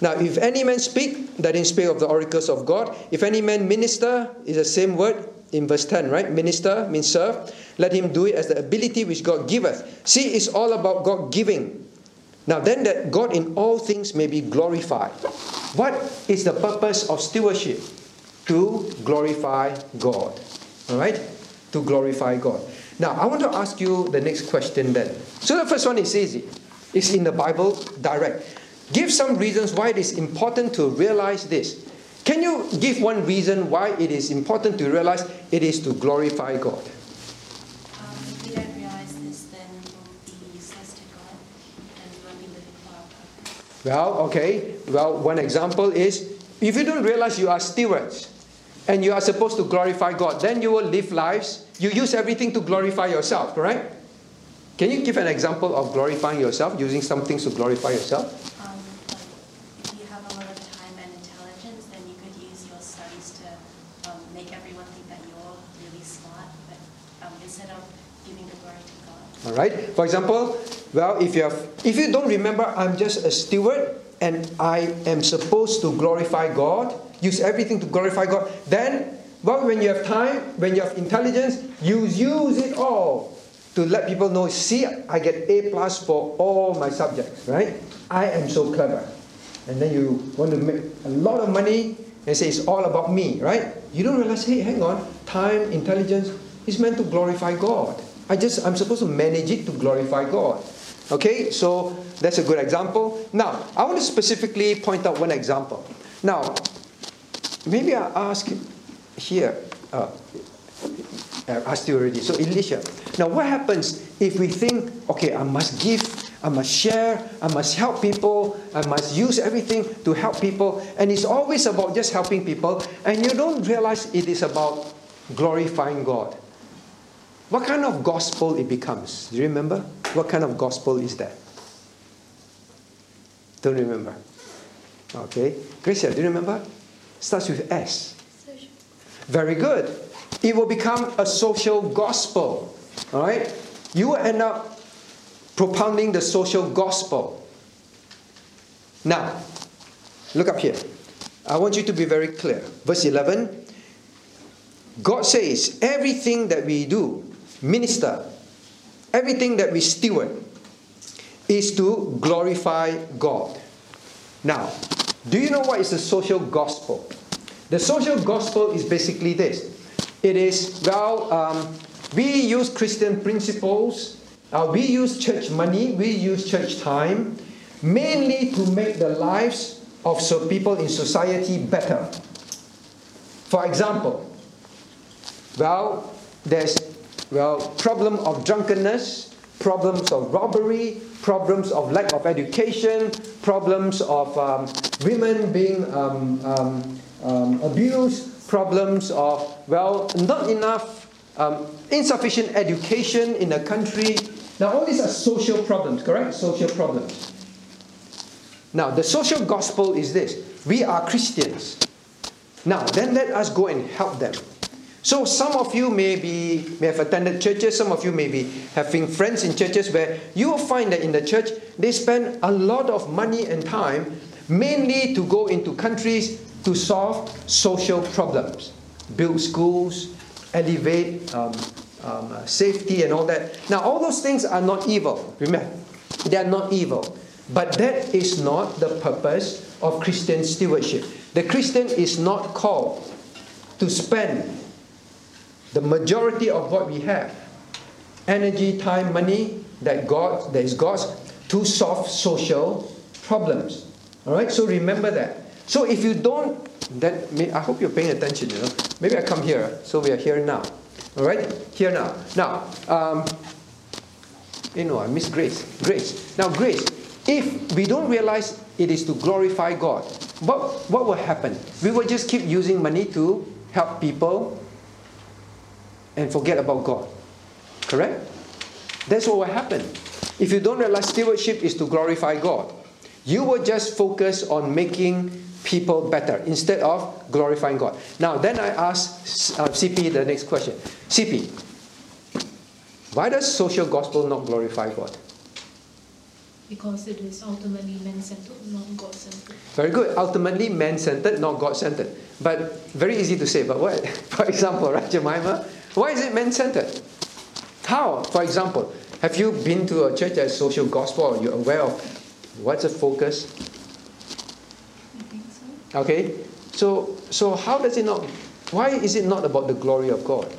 Now, if any man speak, that in speak of the oracles of God. If any man minister, is the same word in verse 10, right? Minister means serve. Let him do it as the ability which God giveth. See, it's all about God giving. Now, then, that God in all things may be glorified. What is the purpose of stewardship? To glorify God. All right? To glorify God. Now, I want to ask you the next question then. So, the first one is easy. It's in the Bible direct. Give some reasons why it is important to realize this. Can you give one reason why it is important to realize it is to glorify God? Well, okay. Well, one example is if you don't realize you are stewards and you are supposed to glorify God, then you will live lives. You use everything to glorify yourself, correct? Can you give an example of glorifying yourself, using some things to glorify yourself? Um, like, you have a lot of time and intelligence, then you could use your studies to um, make everyone think that you're really smart, but um, instead of giving the glory to God. All right. For example, well, if you have, if you don't remember, I'm just a steward and I am supposed to glorify God, use everything to glorify God. Then, well, when you have time, when you have intelligence, you use it all to let people know. See, I get A plus for all my subjects. Right? I am so clever. And then you want to make a lot of money and say it's all about me. Right? You don't realize, hey, hang on, time, intelligence is meant to glorify God. I just I'm supposed to manage it to glorify God. Okay, so that's a good example. Now, I want to specifically point out one example. Now, maybe I ask here. Uh, I asked you already. So, Elisha. Now, what happens if we think, okay, I must give, I must share, I must help people, I must use everything to help people, and it's always about just helping people, and you don't realize it is about glorifying God. What kind of gospel it becomes? Do you remember? What kind of gospel is that? Don't remember. Okay. Gracia, do you remember? Starts with S. Social. Very good. It will become a social gospel. All right? You will end up propounding the social gospel. Now, look up here. I want you to be very clear. Verse 11 God says, everything that we do, minister, everything that we steward, is to glorify God. Now, do you know what is the social gospel? The social gospel is basically this it is, well, um, we use Christian principles, uh, we use church money, we use church time, mainly to make the lives of so people in society better. For example, well, there's well problem of drunkenness, problems of robbery, problems of lack of education, problems of um, women being um, um, um, abused, problems of well not enough, um, insufficient education in the country. Now all these are social problems, correct? Social problems. Now the social gospel is this: we are Christians. Now then, let us go and help them. So some of you may be may have attended churches, some of you may be having friends in churches where you will find that in the church they spend a lot of money and time mainly to go into countries to solve social problems, build schools, elevate um, um, uh, safety and all that. Now all those things are not evil. Remember, they are not evil. But that is not the purpose of Christian stewardship. The Christian is not called to spend the majority of what we have energy, time, money that God that is God's to solve social problems. All right, so remember that. So if you don't, then I hope you're paying attention. You know, maybe I come here. So we are here now. All right, here now. Now, um, you know, I miss Grace. Grace. Now, Grace. If we don't realize it is to glorify God, what what will happen? We will just keep using money to help people and forget about God. Correct? That's what will happen. If you don't realize stewardship is to glorify God, you will just focus on making people better instead of glorifying God. Now, then I ask uh, CP the next question. CP, why does social gospel not glorify God? Because it is ultimately man-centered, not God-centered. Very good. Ultimately man-centered, not God-centered. But very easy to say. But what? For example, right, Jemima? Why is it man-centered? How? For example, have you been to a church that's social gospel? You're you aware of what's the focus? I think so. Okay, so so how does it not? Why is it not about the glory of God?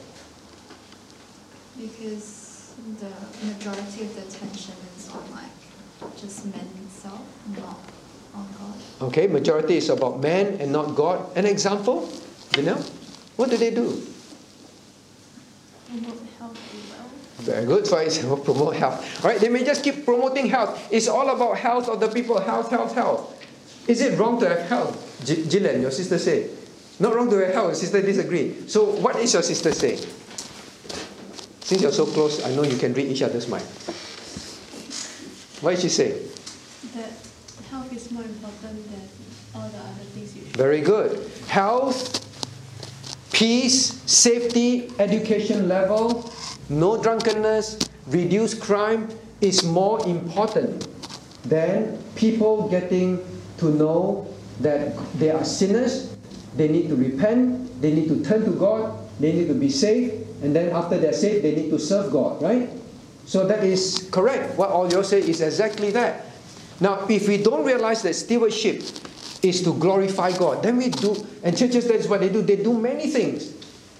Because the majority of the attention is on like just men itself, not on God. Okay, majority is about man and not God. An example, you know, what do they do? Promote health well. Very good. Example, promote health. All right, they may just keep promoting health. It's all about health of the people. Health, health, health. Is it wrong to have health? G- Gillian, your sister say. Not wrong to have health. Sister disagree. So, what is your sister saying? Since you're so close, I know you can read each other's mind. What is she saying? That health is more important than all the other things you should. Very good. Health, peace, safety, education level, no drunkenness, reduce crime is more important than people getting to know that they are sinners, they need to repent, they need to turn to God, they need to be saved, and then after they're saved, they need to serve God, right? So that is correct. What all you say is exactly that. Now, if we don't realize that stewardship is to glorify God, then we do, and churches, that is what they do. They do many things,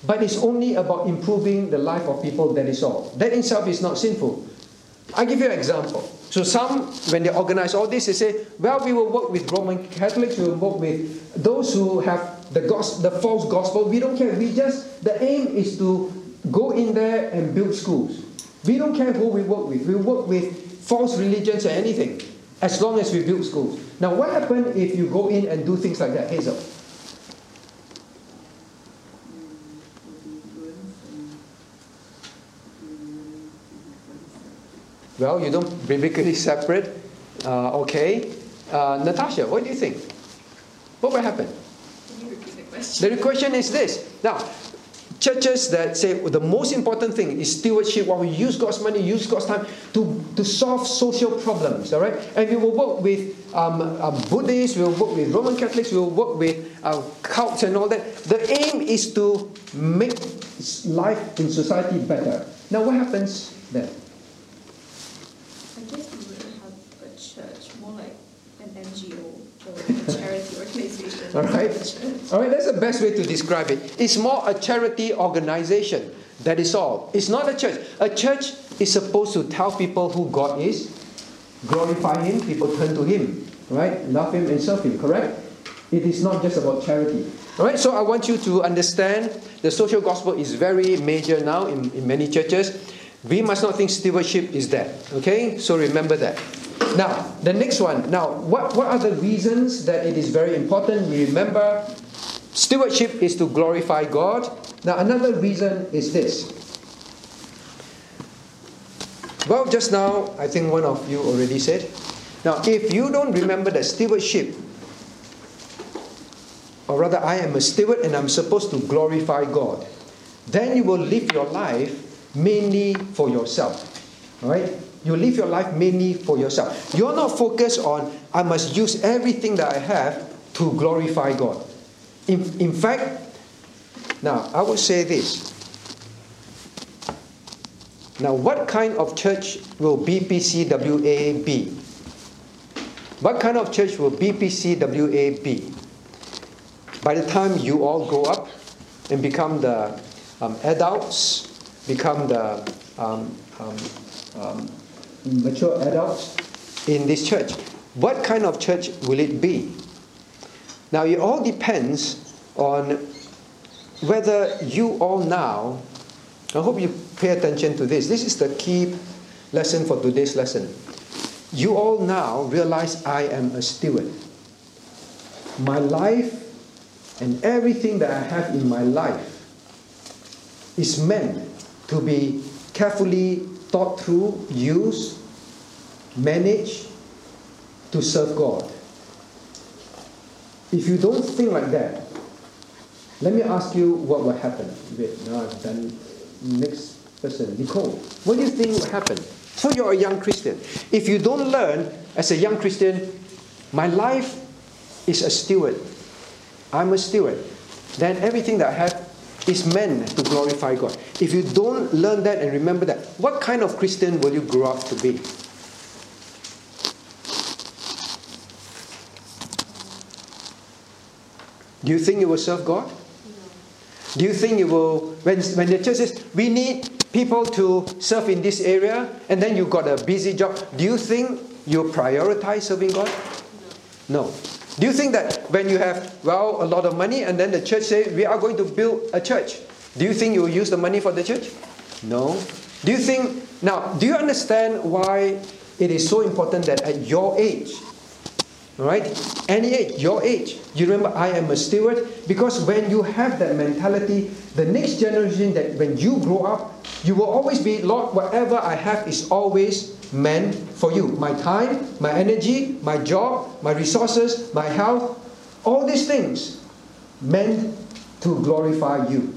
but it's only about improving the life of people, that is all. That in itself is not sinful. I give you an example. So some, when they organize all this, they say, well, we will work with Roman Catholics, we will work with those who have the, gos- the false gospel. We don't care. We just, the aim is to go in there and build schools. We don't care who we work with. We work with false religions or anything, as long as we build schools. Now, what happens if you go in and do things like that, Hazel? Well, you don't biblically separate. Uh, okay. Uh, Natasha, what do you think? What will happen? Can you repeat the question? The question is this. Now, churches that say the most important thing is stewardship, while we use God's money, use God's time to, to solve social problems, all right? And we will work with um, uh, Buddhists, we will work with Roman Catholics, we will work with uh, cults and all that. The aim is to make life in society better. Now, what happens then? I guess we wouldn't have a church, more like an NGO or a. All right? All right, that's the best way to describe it. It's more a charity organization. That is all. It's not a church. A church is supposed to tell people who God is, glorify Him, people turn to Him, right? Love Him and serve Him, correct? It is not just about charity. All right, so I want you to understand the social gospel is very major now in, in many churches. We must not think stewardship is that. Okay, so remember that. Now, the next one. Now, what, what are the reasons that it is very important? We remember stewardship is to glorify God. Now, another reason is this. Well, just now, I think one of you already said. Now, if you don't remember that stewardship, or rather, I am a steward and I'm supposed to glorify God, then you will live your life mainly for yourself. All right? You live your life mainly for yourself. You're not focused on, I must use everything that I have to glorify God. In, in fact, now I would say this. Now, what kind of church will BPCWA be? What kind of church will BPCWA be? By the time you all grow up and become the um, adults, become the um, um, um, mature adults in this church, what kind of church will it be? Now, it all depends on whether you all now, I hope you pay attention to this. This is the key lesson for today's lesson. You all now realize I am a steward. My life and everything that I have in my life is meant to be carefully thought through, used, managed to serve God. If you don't think like that, let me ask you what will happen. Wait, now I've done next person, Nicole. What do you think will happen? So you're a young Christian. If you don't learn as a young Christian, my life is a steward. I'm a steward. Then everything that I have is meant to glorify God. If you don't learn that and remember that, what kind of Christian will you grow up to be? Do you think you will serve God? No. Do you think you will, when, when the church says, we need people to serve in this area, and then you got a busy job, do you think you prioritize serving God? No. Do you think that when you have, well, a lot of money, and then the church say, we are going to build a church, do you think you will use the money for the church? No. Do you think, now, do you understand why it is so important that at your age, right, any age, your age, you remember I am a steward? Because when you have that mentality, the next generation that when you grow up, you will always be, Lord, whatever I have is always meant for you. My time, my energy, my job, my resources, my health, all these things meant to glorify you,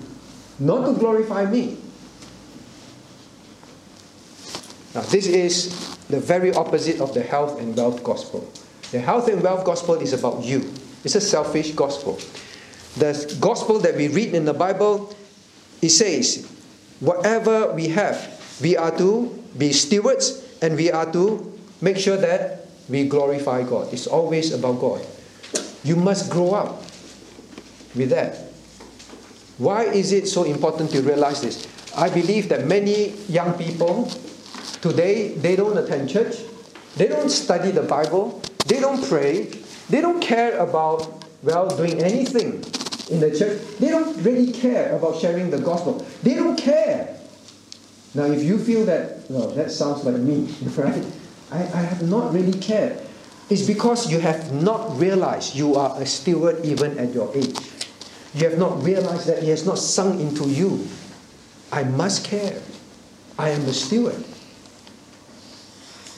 not to glorify me. Now, this is the very opposite of the health and wealth gospel. The health and wealth gospel is about you, it's a selfish gospel. The gospel that we read in the Bible, it says, whatever we have, we are to be stewards and we are to make sure that we glorify God. It's always about God. You must grow up with that. Why is it so important to realize this? I believe that many young people today they don't attend church, they don't study the Bible, they don't pray, they don't care about well doing anything in the church. They don't really care about sharing the gospel. They don't care. Now, if you feel that, well, that sounds like me, right? I, I have not really cared. It's because you have not realized you are a steward even at your age. You have not realized that it has not sunk into you. I must care. I am a steward.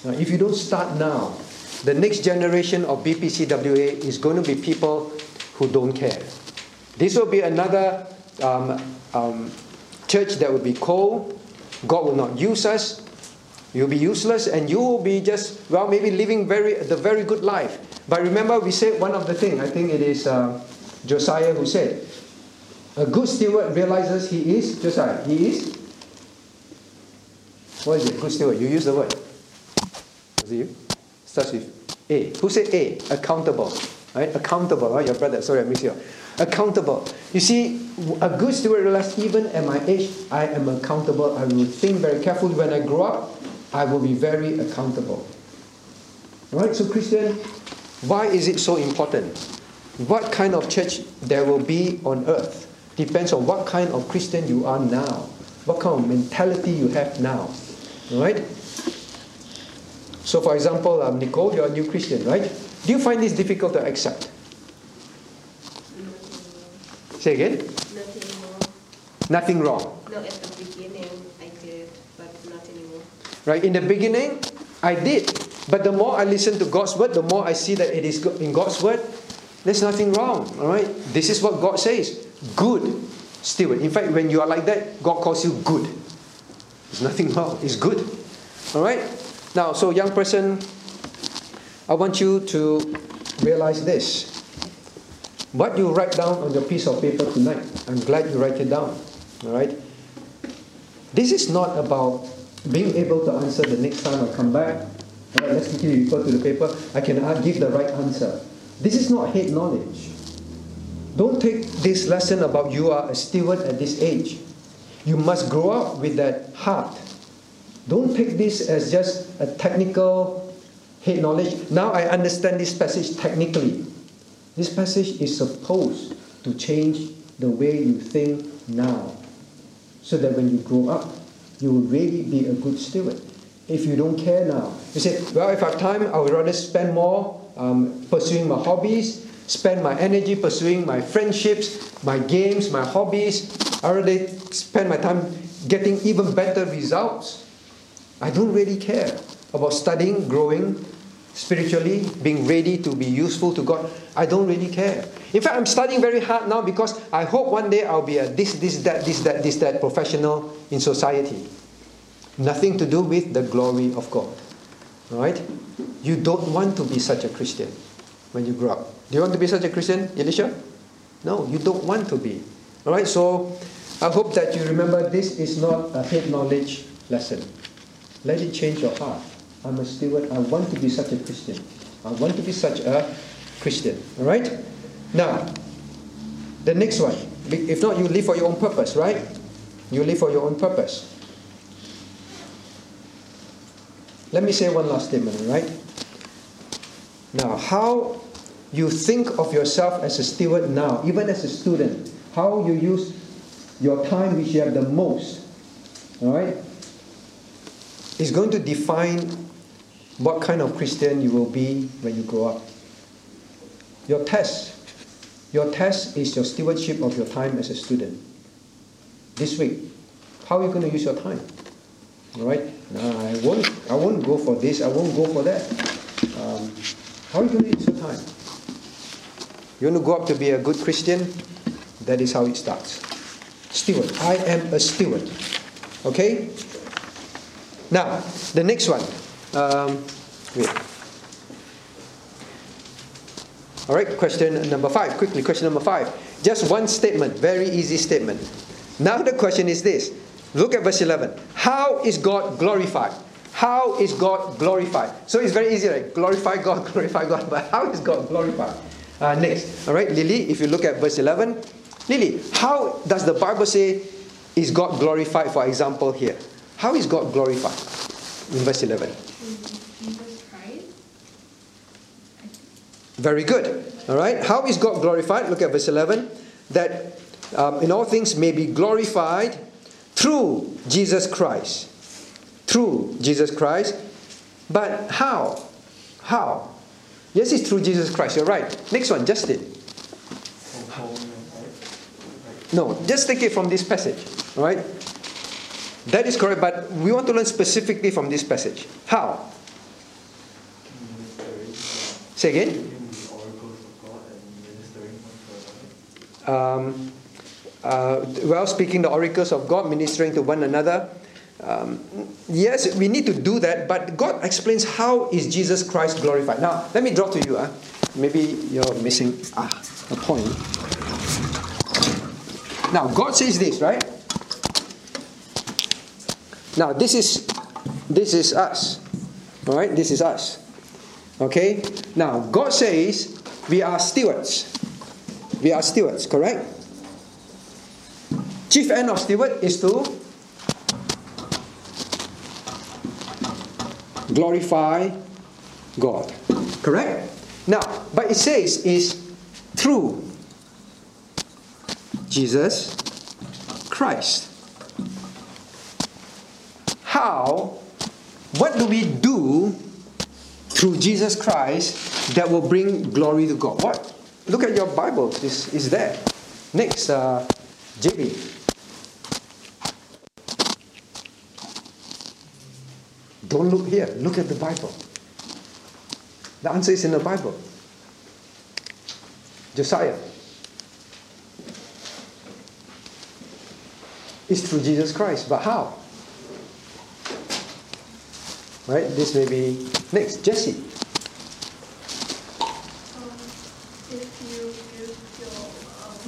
Now, if you don't start now, the next generation of BPCWA is going to be people who don't care. This will be another um, um, church that will be cold. God will not use us. You'll be useless, and you will be just well, maybe living very the very good life. But remember, we said one of the things. I think it is uh, Josiah who said, "A good steward realizes he is Josiah. He is what is it? Good steward. You use the word. Was it you? Starts with A. Who said A? Accountable. Right? Accountable, right? Your brother, sorry, I missed you. Accountable. You see, a good steward even at my age, I am accountable. I will think very carefully. When I grow up, I will be very accountable. Right? So, Christian, why is it so important? What kind of church there will be on earth depends on what kind of Christian you are now, what kind of mentality you have now. Right? So, for example, um, Nicole, you're a new Christian, right? Do you find this difficult to accept? Say again? Nothing more. Nothing wrong. No, at the beginning I did, but not anymore. Right? In the beginning, I did. But the more I listen to God's word, the more I see that it is in God's word, there's nothing wrong. All right? This is what God says. Good steward. In fact, when you are like that, God calls you good. There's nothing wrong. It's good. All right? Now, so young person, I want you to realize this. What you write down on your piece of paper tonight, I'm glad you write it down. All right? This is not about being able to answer the next time I come back. All right, let's quickly refer to the paper. I can uh, give the right answer. This is not head knowledge. Don't take this lesson about you are a steward at this age. You must grow up with that heart. Don't take this as just a technical head knowledge. Now I understand this passage technically. This passage is supposed to change the way you think now so that when you grow up, you will really be a good steward. If you don't care now, you say, well, if I have time, I would rather spend more um, pursuing my hobbies, spend my energy pursuing my friendships, my games, my hobbies. I rather spend my time getting even better results. I don't really care about studying, growing spiritually, being ready to be useful to God. I don't really care. In fact, I'm studying very hard now because I hope one day I'll be a this, this, that, this, that, this, that professional in society. Nothing to do with the glory of God. All right? You don't want to be such a Christian when you grow up. Do you want to be such a Christian, Elisha? No, you don't want to be. All right? So I hope that you remember this is not a head knowledge lesson. Let it change your heart. I'm a steward. I want to be such a Christian. I want to be such a Christian. All right? Now, the next one. If not, you live for your own purpose, right? You live for your own purpose. Let me say one last statement, all right? Now, how you think of yourself as a steward now, even as a student, how you use your time which you have the most, all right, is going to define what kind of Christian you will be when you grow up. Your test, your test is your stewardship of your time as a student. This week, how are you going to use your time? All right. I won't. I won't go for this. I won't go for that. Um, how are you going to use your time? You want to go up to be a good Christian? That is how it starts. Steward. I am a steward. Okay. Now the next one. Um. All right. Question number five. Quickly. Question number five. Just one statement. Very easy statement. Now the question is this. Look at verse 11. How is God glorified? How is God glorified? So it's very easy, right? Glorify God, glorify God. But how is God glorified? Uh, next. All right, Lily, if you look at verse 11. Lily, how does the Bible say is God glorified, for example, here? How is God glorified in verse 11? Jesus Christ. Very good. All right. How is God glorified? Look at verse 11. That um, in all things may be glorified through Jesus Christ. Through Jesus Christ. But how? How? Yes, it's through Jesus Christ. You're right. Next one, Justin. No, just take it from this passage. All right? That is correct, but we want to learn specifically from this passage. How? Say again. um, uh, well, speaking the oracles of God, ministering to one another. Um, yes, we need to do that, but God explains how is Jesus Christ glorified. Now, let me draw to you. Uh, maybe you're missing ah, a point. Now, God says this, right? Now, this is this is us. All right, this is us. Okay? Now, God says we are stewards. We are stewards, correct? Chief end of steward is to glorify God. Correct? Now, but it says is through Jesus Christ. How, what do we do through Jesus Christ that will bring glory to God? What? Look at your Bible, it's, it's there. Next, uh, JB. Don't look here, look at the Bible. The answer is in the Bible. Josiah. It's through Jesus Christ, but how? Right? This may be next. Jesse. Um, if you give your, um,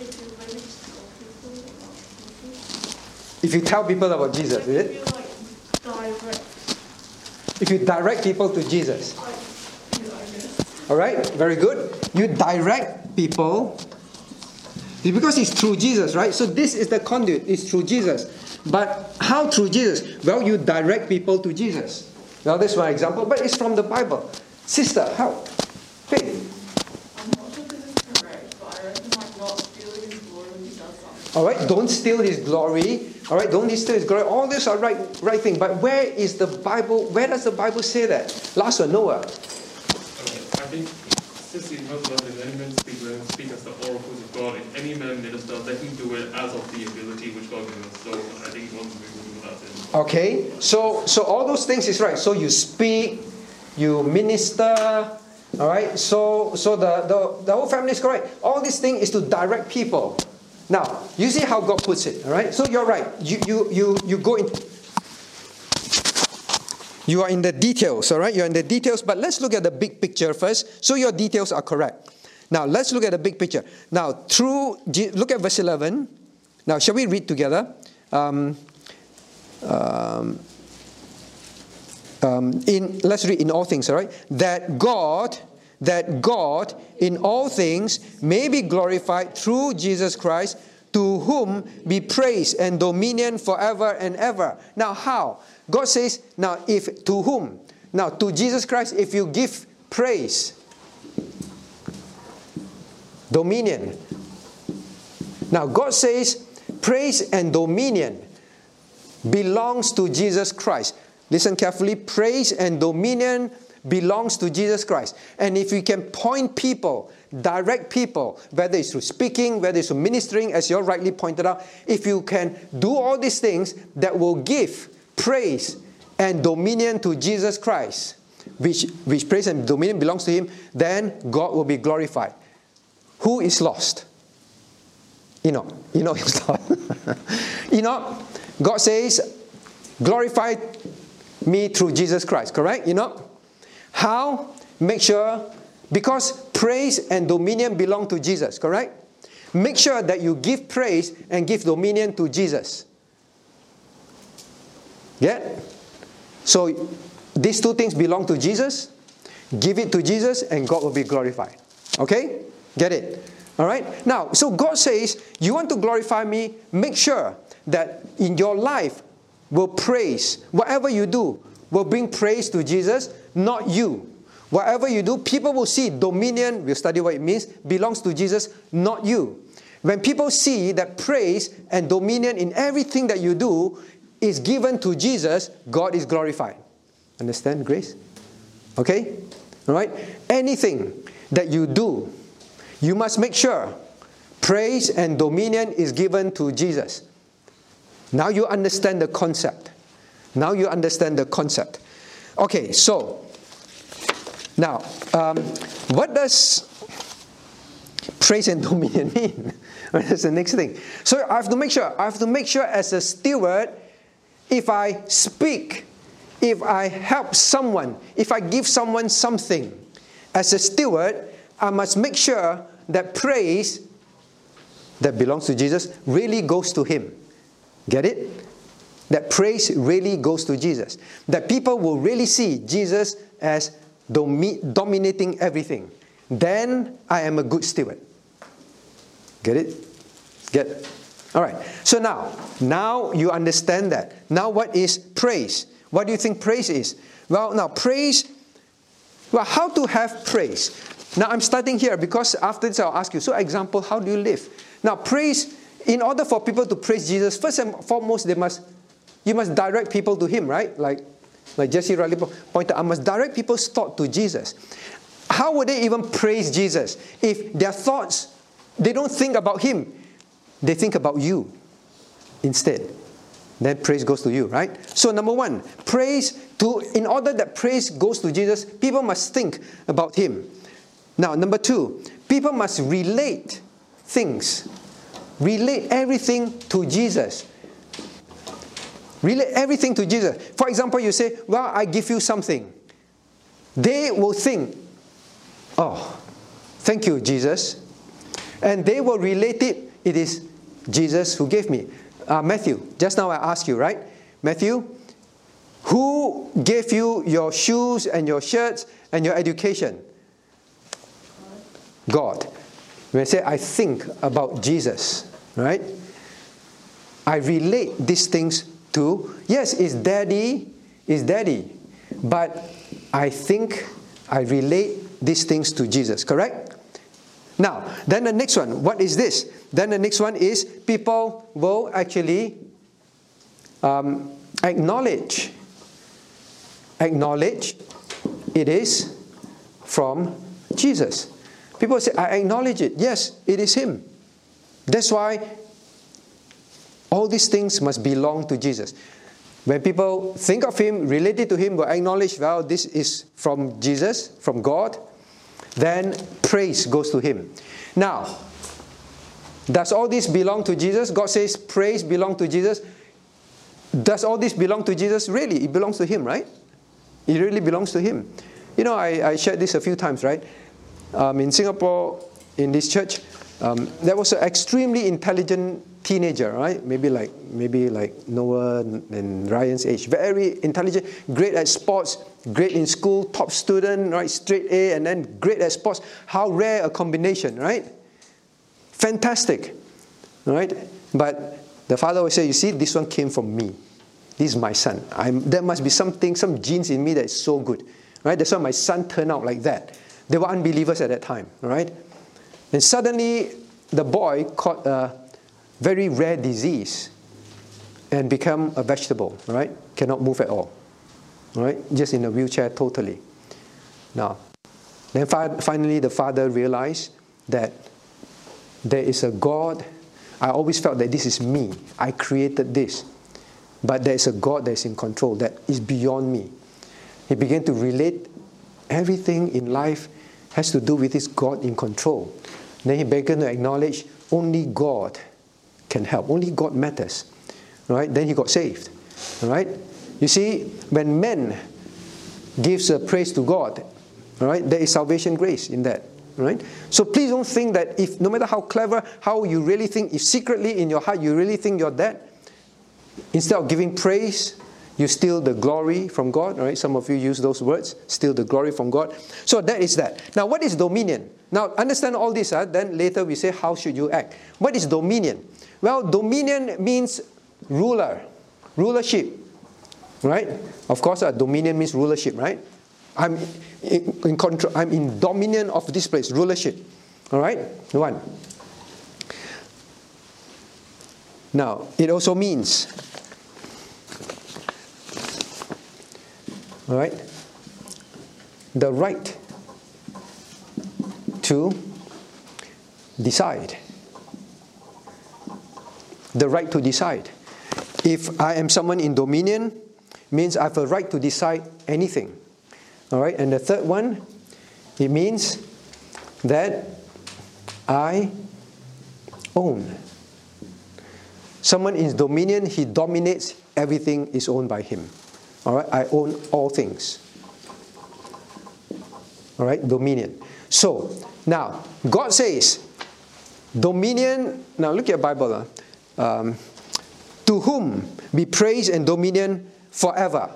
if you tell people about Jesus, If you tell people about Jesus, like is it? you like direct, If you direct people to Jesus. like, you I. All right? Very good. You direct people because it's through Jesus, right? So this is the conduit. It's through Jesus. But how through Jesus? Well, you direct people to Jesus. Now, this is my example, but it's from the Bible. Sister, how? Faith. I'm not sure this is correct, but I reckon like not stealing his glory when he does something. All right, don't steal his glory. All right, don't steal his glory. All these are right, right thing. But where is the Bible? Where does the Bible say that? Last one, Noah. Okay, I think man speak, speak as the oracles of God. If any man let him do it as of the ability which God gives. So I think will do that. Okay, so so all those things is right. So you speak, you minister. All right. So so the the, the whole family is correct. All this thing is to direct people. Now you see how God puts it. All right. So you're right. You you you you go in. You are in the details, all right? You're in the details, but let's look at the big picture first. So your details are correct. Now let's look at the big picture. Now, through look at verse 11. Now, shall we read together? Um, um, um, in let's read in all things all right that god that god in all things may be glorified through jesus christ to whom be praise and dominion forever and ever now how god says now if to whom now to jesus christ if you give praise dominion now god says praise and dominion belongs to Jesus Christ. Listen carefully. Praise and dominion belongs to Jesus Christ. And if we can point people, direct people, whether it's through speaking, whether it's through ministering, as you rightly pointed out, if you can do all these things that will give praise and dominion to Jesus Christ, which, which praise and dominion belongs to Him, then God will be glorified. Who is lost? Enoch. Enoch is lost. Enoch, God says, glorify me through Jesus Christ, correct? You know? How? Make sure, because praise and dominion belong to Jesus, correct? Make sure that you give praise and give dominion to Jesus. Get? So these two things belong to Jesus. Give it to Jesus, and God will be glorified. Okay? Get it? All right? Now, so God says, You want to glorify me? Make sure that in your life will praise. Whatever you do will bring praise to Jesus, not you. Whatever you do, people will see dominion, we'll study what it means, belongs to Jesus, not you. When people see that praise and dominion in everything that you do is given to Jesus, God is glorified. Understand, Grace? Okay? All right? Anything that you do, you must make sure praise and dominion is given to Jesus. Now you understand the concept. Now you understand the concept. Okay, so now, um, what does praise and dominion mean? That's the next thing. So I have to make sure. I have to make sure as a steward, if I speak, if I help someone, if I give someone something, as a steward, I must make sure that praise that belongs to Jesus really goes to Him. Get it? That praise really goes to Jesus. That people will really see Jesus as domi- dominating everything, then I am a good steward. Get it? Get it? All right. So now, now you understand that. Now, what is praise? What do you think praise is? Well, now praise. Well, how to have praise? Now I'm starting here because after this I'll ask you. So, example, how do you live? Now, praise. In order for people to praise Jesus, first and foremost, they must you must direct people to Him, right? Like, like Jesse Riley pointed, I must direct people's thought to Jesus. How would they even praise Jesus if their thoughts they don't think about Him? They think about you instead. Then praise goes to you, right? So number one, praise to in order that praise goes to Jesus, people must think about him. Now, number two, people must relate things. Relate everything to Jesus. Relate everything to Jesus. For example, you say, Well, I give you something. They will think, Oh, thank you, Jesus. And they will relate it, it is Jesus who gave me. Uh, Matthew, just now I asked you, right? Matthew, who gave you your shoes and your shirts and your education? God. When I say I think about Jesus, right? I relate these things to, yes, it's daddy, it's daddy. But I think I relate these things to Jesus, correct? Now, then the next one, what is this? Then the next one is people will actually um, acknowledge, acknowledge it is from Jesus. People say, I acknowledge it. Yes, it is Him. That's why all these things must belong to Jesus. When people think of Him, related to Him, will acknowledge, well, this is from Jesus, from God, then praise goes to Him. Now, does all this belong to Jesus? God says praise belong to Jesus. Does all this belong to Jesus? Really, it belongs to Him, right? It really belongs to Him. You know, I, I shared this a few times, right? Um, in Singapore, in this church, um, there was an extremely intelligent teenager, right? Maybe like maybe like Noah and Ryan's age. Very intelligent, great at sports, great in school, top student, right? Straight A, and then great at sports. How rare a combination, right? Fantastic, right? But the father would say, "You see, this one came from me. This is my son. I'm, there must be something, some genes in me that is so good, right? That's why my son turned out like that." They were unbelievers at that time, right? And suddenly, the boy caught a very rare disease and become a vegetable, right? Cannot move at all, right? Just in a wheelchair totally. Now, then fi- finally, the father realized that there is a God. I always felt that this is me. I created this. But there is a God that is in control, that is beyond me. He began to relate everything in life has to do with this God in control. Then he began to acknowledge only God can help, only God matters. Right? Then he got saved. Right? You see, when man gives a praise to God, right, there is salvation grace in that. Right? So please don't think that if no matter how clever, how you really think, if secretly in your heart you really think you're that, instead of giving praise, you steal the glory from God, right? Some of you use those words, steal the glory from God. So that is that. Now, what is dominion? Now, understand all this, huh? then later we say, how should you act? What is dominion? Well, dominion means ruler, rulership, right? Of course, uh, dominion means rulership, right? I'm in, in control, I'm in dominion of this place, rulership. All right? One. Now, it also means all right, the right to decide. The right to decide. If I am someone in dominion, means I have a right to decide anything. All right, and the third one, it means that I own. Someone in dominion, he dominates, everything is owned by him. All right, I own all things. All right, dominion. So now God says, dominion. Now look at Bible. Uh, um, to whom be praise and dominion forever.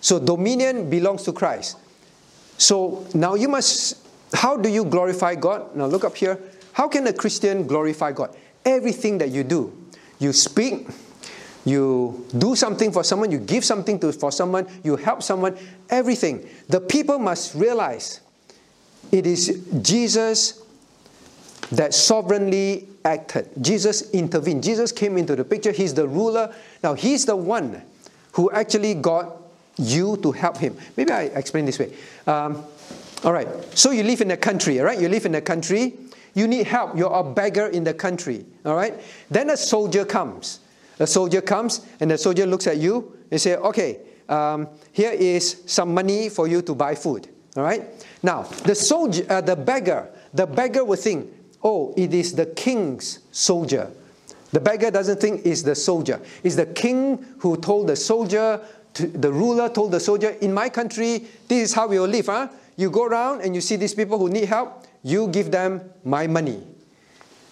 So dominion belongs to Christ. So now you must, how do you glorify God? Now look up here. How can a Christian glorify God? Everything that you do, you speak, you do something for someone, you give something to, for someone, you help someone, everything. The people must realize it is Jesus that sovereignly acted. Jesus intervened. Jesus came into the picture. He's the ruler. Now, He's the one who actually got you to help Him. Maybe I explain this way. Um, all right. So you live in a country, all right? You live in a country. You need help. You're a beggar in the country, all right? Then a soldier comes. A soldier comes, and the soldier looks at you and say, "Okay, um, here is some money for you to buy food." All right. Now, the soldier, uh, the beggar, the beggar will think, "Oh, it is the king's soldier." The beggar doesn't think it's the soldier. It's the king who told the soldier, to, the ruler told the soldier, "In my country, this is how we will live." Huh? You go around and you see these people who need help. You give them my money.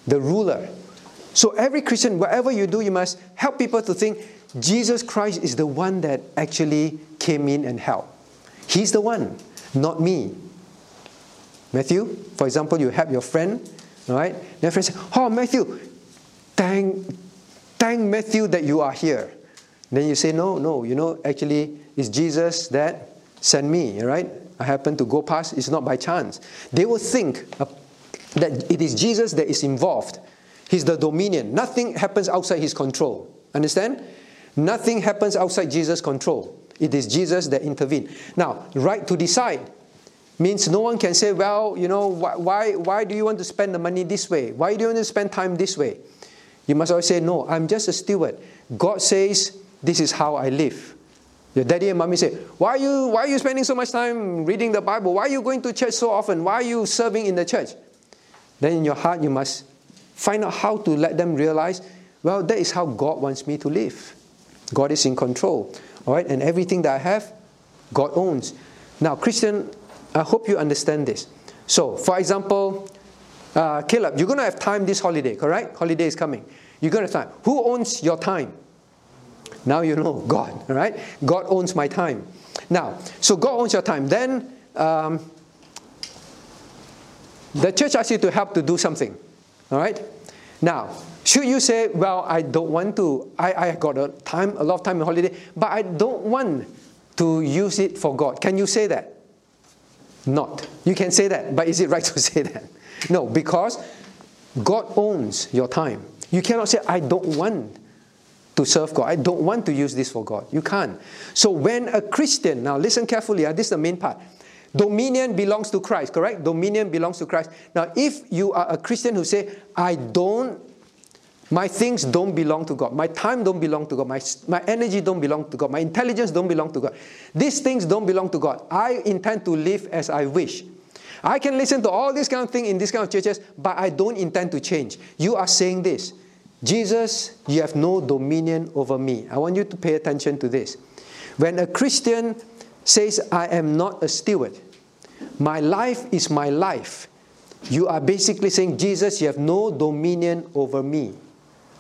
The ruler. So every Christian, whatever you do, you must help people to think Jesus Christ is the one that actually came in and helped. He's the one, not me. Matthew, for example, you help your friend, all right? Your friend says, Oh, Matthew, thank, thank Matthew that you are here. Then you say, No, no, you know, actually, it's Jesus that sent me, all right? I happen to go past, it's not by chance. They will think that it is Jesus that is involved. He's the dominion. Nothing happens outside his control. Understand? Nothing happens outside Jesus' control. It is Jesus that intervened. Now, right to decide means no one can say, well, you know, why, why do you want to spend the money this way? Why do you want to spend time this way? You must always say, no, I'm just a steward. God says, this is how I live. Your daddy and mommy say, why are, you, why are you spending so much time reading the Bible? Why are you going to church so often? Why are you serving in the church? Then in your heart, you must find out how to let them realize, well, that is how God wants me to live. God is in control. All right, and everything that I have, God owns. Now, Christian, I hope you understand this. So, for example, uh, Caleb, you're going to have time this holiday, correct? Holiday is coming. You're going to have time. Who owns your time? Now you know God, all right? God owns my time. Now, so God owns your time. Then um, the church asks you to help to do something, all right? Now, should you say, well, I don't want to, I, I got a time, a lot of time in holiday, but I don't want to use it for God. Can you say that? Not. You can say that, but is it right to say that? No, because God owns your time. You cannot say, I don't want to serve God. I don't want to use this for God. You can't. So when a Christian, now listen carefully, uh, this is the main part. Dominion belongs to Christ, correct? Dominion belongs to Christ. Now, if you are a Christian who say, I don't, my things don't belong to God, my time don't belong to God, my, my energy don't belong to God, my intelligence don't belong to God, these things don't belong to God. I intend to live as I wish. I can listen to all this kind of thing in this kind of churches, but I don't intend to change. You are saying this. Jesus, you have no dominion over me. I want you to pay attention to this. When a Christian says, I am not a steward. My life is my life. You are basically saying, Jesus, you have no dominion over me.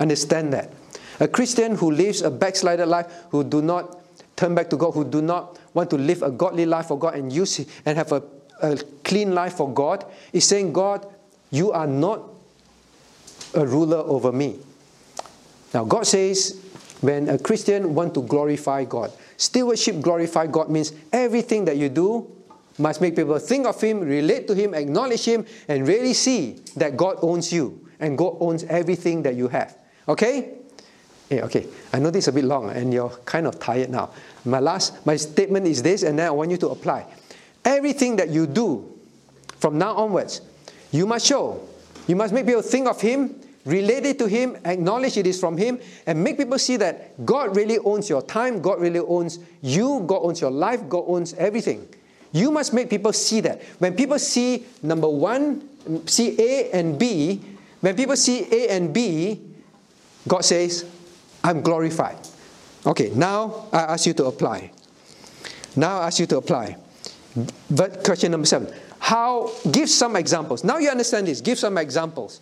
Understand that. A Christian who lives a backslided life, who do not turn back to God, who do not want to live a godly life for God and use and have a, a clean life for God, is saying, God, you are not a ruler over me. Now, God says, when a Christian want to glorify God, Stewardship glorify God means everything that you do must make people think of Him, relate to Him, acknowledge Him, and really see that God owns you and God owns everything that you have. Okay? Yeah, okay. I know this is a bit long and you're kind of tired now. My last, my statement is this, and then I want you to apply. Everything that you do from now onwards, you must show. You must make people think of Him, relate it to Him, acknowledge it is from Him, and make people see that God really owns your time, God really owns you, God owns your life, God owns everything. You must make people see that. When people see number one, see A and B, when people see A and B, God says, I'm glorified. Okay, now I ask you to apply. Now I ask you to apply. But question number seven. How give some examples. Now you understand this. Give some examples.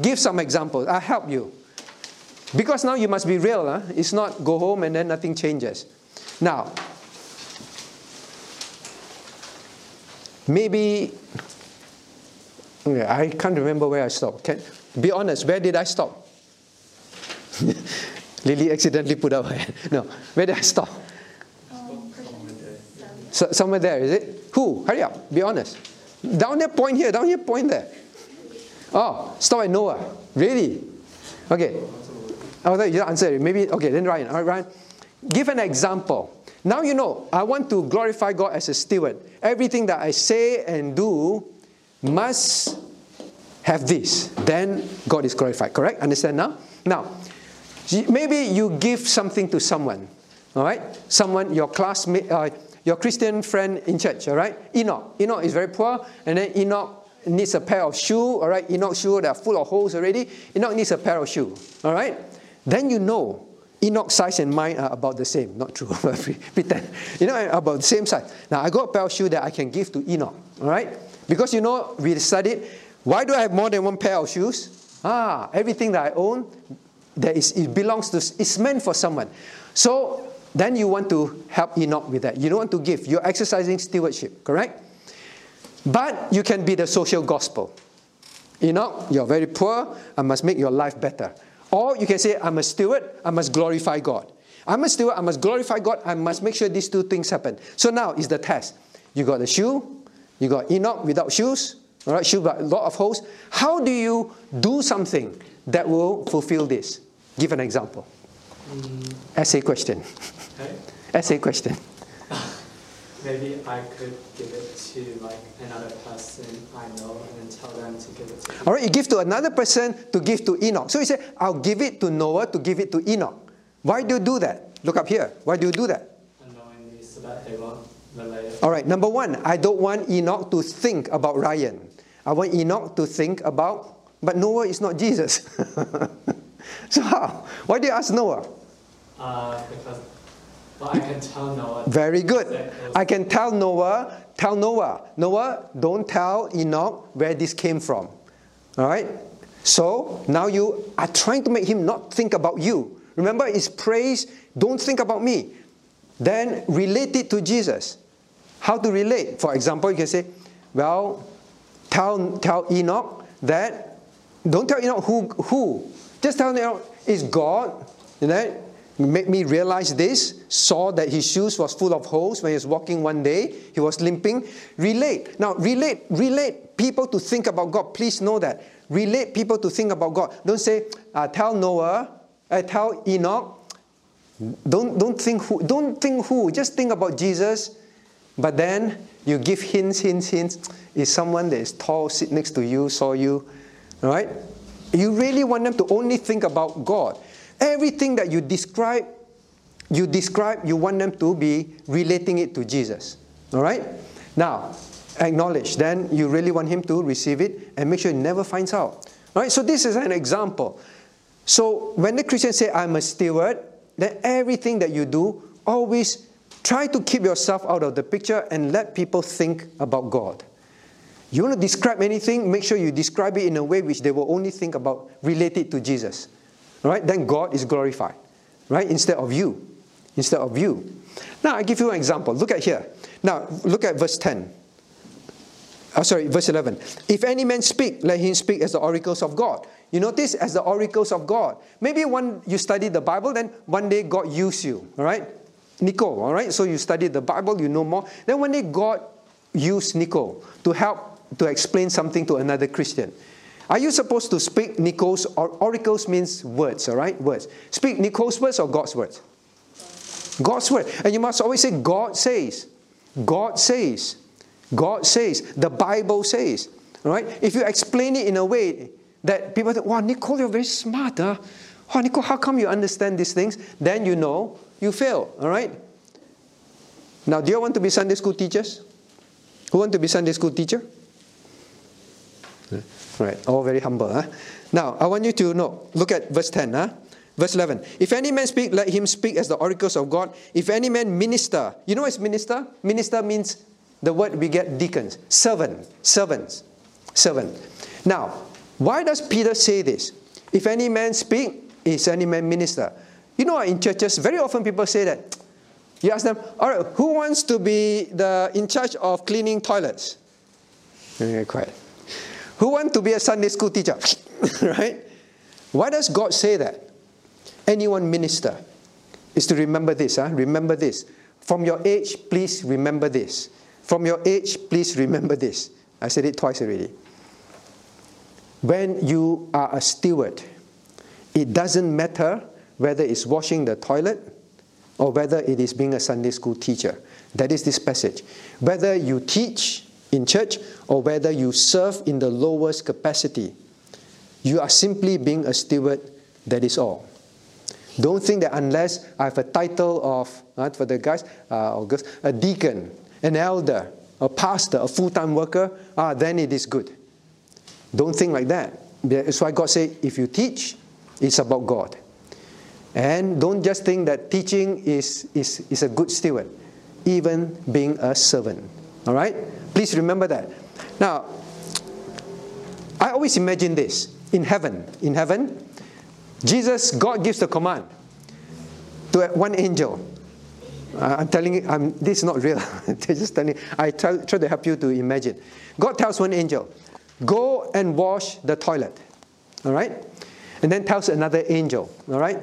Give some examples. I'll help you. Because now you must be real. Huh? It's not go home and then nothing changes. Now, maybe I can't remember where I stopped. Can, be honest, where did I stop? Lily accidentally put up her hand. No, where did I stop? Um, So, somewhere there, is it? Who? Hurry up, be honest. Down there, point here, down here, point there. Oh, stop at Noah. Really? Okay. Oh, that you answer it. Maybe, okay, then Ryan. All right, Ryan. Give an example. Now you know, I want to glorify God as a steward. Everything that I say and do must have this. Then God is glorified. Correct? Understand now? Now, maybe you give something to someone. All right? Someone, your classmate, uh, your Christian friend in church. All right? Enoch. Enoch is very poor, and then Enoch needs a pair of shoe. All right? Enoch shoe that are full of holes already. Enoch needs a pair of shoe. All right? Then you know Enoch's size and mine are about the same. Not true, pretend. You know, about the same size. Now, I got a pair of shoes that I can give to Enoch. All right? Because you know, we studied, why do I have more than one pair of shoes? Ah, everything that I own, that is, it belongs to, it's meant for someone. So, then you want to help Enoch with that. You don't want to give. You're exercising stewardship, correct? But you can be the social gospel. Enoch, you're very poor. I must make your life better. Or you can say, I'm a steward. I must glorify God. I'm a steward. I must glorify God. I must make sure these two things happen. So now is the test. You got the shoe. You got Enoch without shoes. All right, shoe but a lot of holes. How do you do something that will fulfill this? Give an example. Mm. Essay question. Okay. Essay question. Maybe I could give it to like another person I know and then tell them to give it to. All right, you give to another person to give to Enoch. So you say, I'll give it to Noah to give it to Enoch. Why do you do that? Look up here. Why do you do that? unknowingly so that they won't relate. All right, number one, I don't want Enoch to think about Ryan. I want Enoch to think about, but Noah is not Jesus. so how? Why do you ask Noah? Uh, because well, I can tell Noah. Very good. I can tell Noah, tell Noah, Noah, don't tell Enoch where this came from. All right? So now you are trying to make him not think about you. Remember, it's praise, don't think about me. Then relate it to Jesus. How to relate? For example, you can say, well, tell, tell Enoch that, don't tell Enoch who, who. Just tell Enoch, it's God. You know, make me realize this. Saw that his shoes was full of holes when he was walking one day. He was limping. Relate. Now, relate, relate people to think about God. Please know that. Relate people to think about God. Don't say, uh, tell Noah, uh, tell Enoch. Don't, don't think who. Don't think who. Just think about Jesus. But then you give hints, hints, hints. Is someone that is tall, sit next to you, saw you, right? You really want them to only think about God. Everything that you describe, you describe, you want them to be relating it to Jesus. All right? Now, acknowledge. Then you really want him to receive it and make sure he never finds out. All right? So this is an example. So when the Christians say, I'm a steward, then everything that you do, always try to keep yourself out of the picture and let people think about God. You want to describe anything, make sure you describe it in a way which they will only think about related to Jesus. Right? Then God is glorified. Right? Instead of you. Instead of you. Now I give you an example. Look at here. Now look at verse 10. Oh, sorry, verse 11. If any man speak, let him speak as the oracles of God. You notice as the oracles of God. Maybe when you study the Bible, then one day God used you. All right? Nico, all right? So you study the Bible, you know more. Then one day God used Nico to help to explain something to another Christian. Are you supposed to speak Nico's or oracles means words, all right? Words. Speak Nico's words or God's words? God's word. And you must always say, God says. God says. God says. The Bible says. All right? If you explain it in a way that people think, wow, Nicole, you're very smart. Huh? Wow, Nicole, how come you understand these things? Then you know you fail. All right? Now, do you want to be Sunday school teachers? Who want to be Sunday school teacher? Right, all very humble. Huh? Now, I want you to know, look at verse 10. Huh? Verse 11. If any man speak, let him speak as the oracles of God. If any man minister, you know what's minister? Minister means the word we get deacons, servant, servants, servant. Now, why does Peter say this? If any man speak, is any man minister? You know, in churches, very often people say that. You ask them, all right, who wants to be the in charge of cleaning toilets? Okay, quiet. Who want to be a Sunday school teacher? right? Why does God say that? Anyone minister is to remember this. Huh? Remember this. From your age, please remember this. From your age, please remember this. I said it twice already. When you are a steward, it doesn't matter whether it's washing the toilet or whether it is being a Sunday school teacher. That is this passage. Whether you teach in church or whether you serve in the lowest capacity, you are simply being a steward, that is all. Don't think that unless I have a title of, uh, for the guys uh, or girls, a deacon, an elder, a pastor, a full time worker, ah, then it is good. Don't think like that. That's why God said, if you teach, it's about God. And don't just think that teaching is, is, is a good steward, even being a servant. All right? Please remember that. Now, I always imagine this in heaven. In heaven, Jesus, God gives the command to one angel. Uh, I'm telling you, I'm, this is not real. Just telling I try, try to help you to imagine. God tells one angel, go and wash the toilet. All right? And then tells another angel, all right?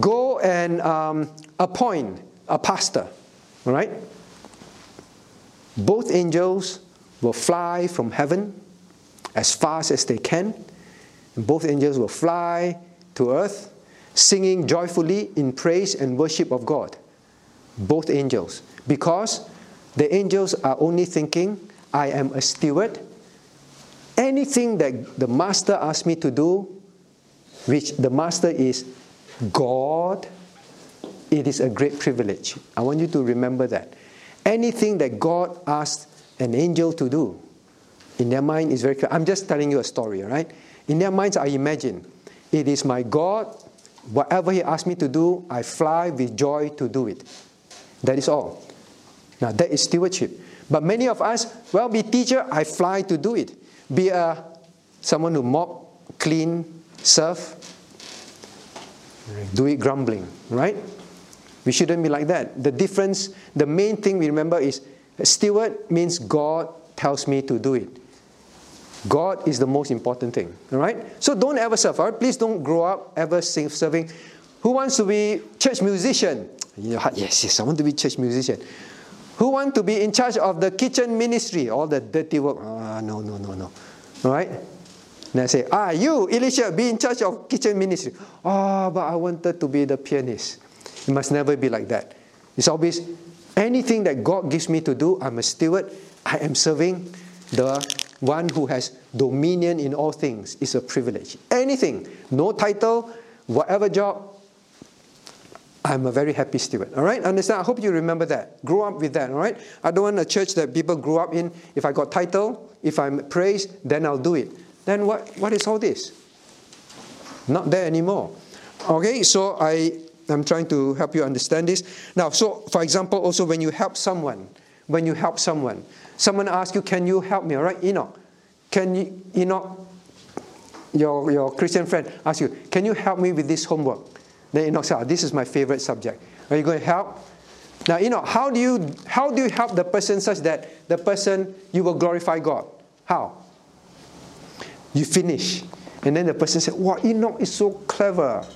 Go and um, appoint a pastor. All right? Both angels will fly from heaven as fast as they can. And both angels will fly to earth, singing joyfully in praise and worship of God. Both angels. Because the angels are only thinking, I am a steward. Anything that the master asks me to do, which the master is God, it is a great privilege. I want you to remember that. Anything that God asks an angel to do, in their mind is very clear. I'm just telling you a story, right? In their minds, I imagine it is my God. Whatever He asks me to do, I fly with joy to do it. That is all. Now, that is stewardship. But many of us, well, be teacher, I fly to do it. Be a someone who mop, clean, serve, do it grumbling, right? We shouldn't be like that. The difference, the main thing we remember is steward means God tells me to do it. God is the most important thing, all right? So don't ever serve, all right? Please don't grow up ever serving. Who wants to be church musician? Yes, yes, I want to be church musician. Who want to be in charge of the kitchen ministry, all the dirty work? Ah, no, no, no, no. All right? And I say, ah, you, Elisha, be in charge of kitchen ministry. Oh, but I wanted to be the pianist. It must never be like that. It's always anything that God gives me to do, I'm a steward. I am serving the one who has dominion in all things. It's a privilege. Anything, no title, whatever job, I'm a very happy steward. All right? Understand? I hope you remember that. Grow up with that. All right? I don't want a church that people grow up in. If I got title, if I'm praised, then I'll do it. Then what, what is all this? Not there anymore. Okay, so I I'm trying to help you understand this. Now, so for example, also when you help someone, when you help someone, someone asks you, Can you help me? All right, Enoch. Can you, Enoch, your, your Christian friend asks you, Can you help me with this homework? Then Enoch says, oh, This is my favorite subject. Are you going to help? Now, Enoch, how do you how do you help the person such that the person you will glorify God? How? You finish. And then the person said, Wow, Enoch is so clever.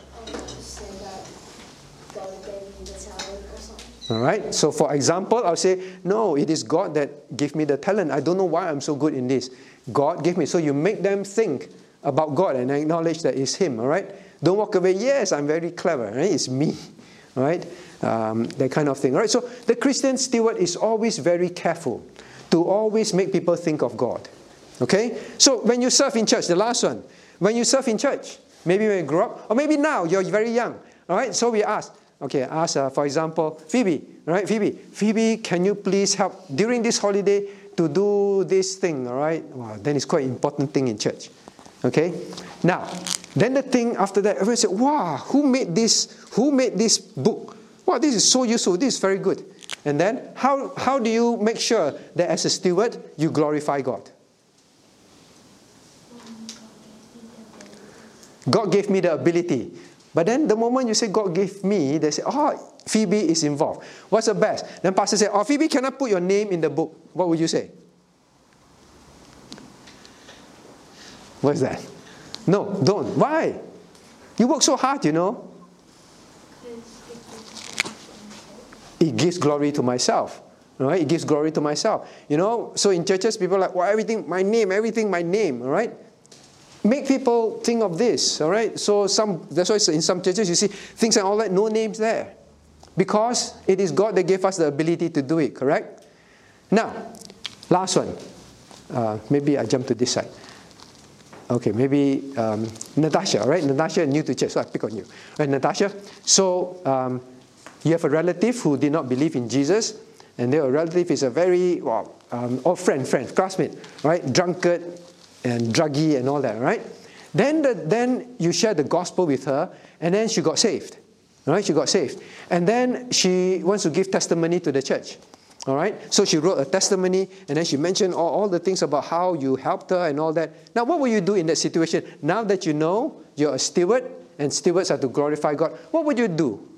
All right. So, for example, I'll say, No, it is God that gave me the talent. I don't know why I'm so good in this. God gave me. So, you make them think about God and acknowledge that it's Him. All right. Don't walk away. Yes, I'm very clever. Right? It's me. All right. Um, that kind of thing. All right. So, the Christian steward is always very careful to always make people think of God. Okay. So, when you serve in church, the last one, when you serve in church, maybe when you grow up, or maybe now you're very young. All right. So, we ask, Okay, ask, uh, for example, Phoebe, right? Phoebe, Phoebe, can you please help during this holiday to do this thing, all right? Wow, then it's quite important thing in church. Okay? Now, then the thing after that, everyone said, wow, who made this? Who made this book? Wow, this is so useful. This is very good. And then, how, how do you make sure that as a steward, you glorify God? God gave me the ability. But then the moment you say God gave me, they say, oh, Phoebe is involved. What's the best? Then pastor say, oh, Phoebe, can I put your name in the book? What would you say? What's that? No, don't. Why? You work so hard, you know. It gives glory to myself. Right? It gives glory to myself. You know, so in churches, people are like, well, everything, my name, everything, my name, all right? Make people think of this, all right? So some that's why in some churches you see things and all that, no names there. Because it is God that gave us the ability to do it, correct? Now, last one. Uh, maybe I jump to this side. Okay, maybe um, Natasha, all right? Natasha, new to church, so I pick on you. Right, Natasha? So um, you have a relative who did not believe in Jesus, and their relative is a very, well, um, or friend, friend, classmate, right? Drunkard and druggy and all that, right? Then, the, then you share the gospel with her, and then she got saved, right? She got saved. And then she wants to give testimony to the church. All right? So she wrote a testimony and then she mentioned all, all the things about how you helped her and all that. Now, what will you do in that situation? Now that you know you're a steward and stewards are to glorify God, what would you do?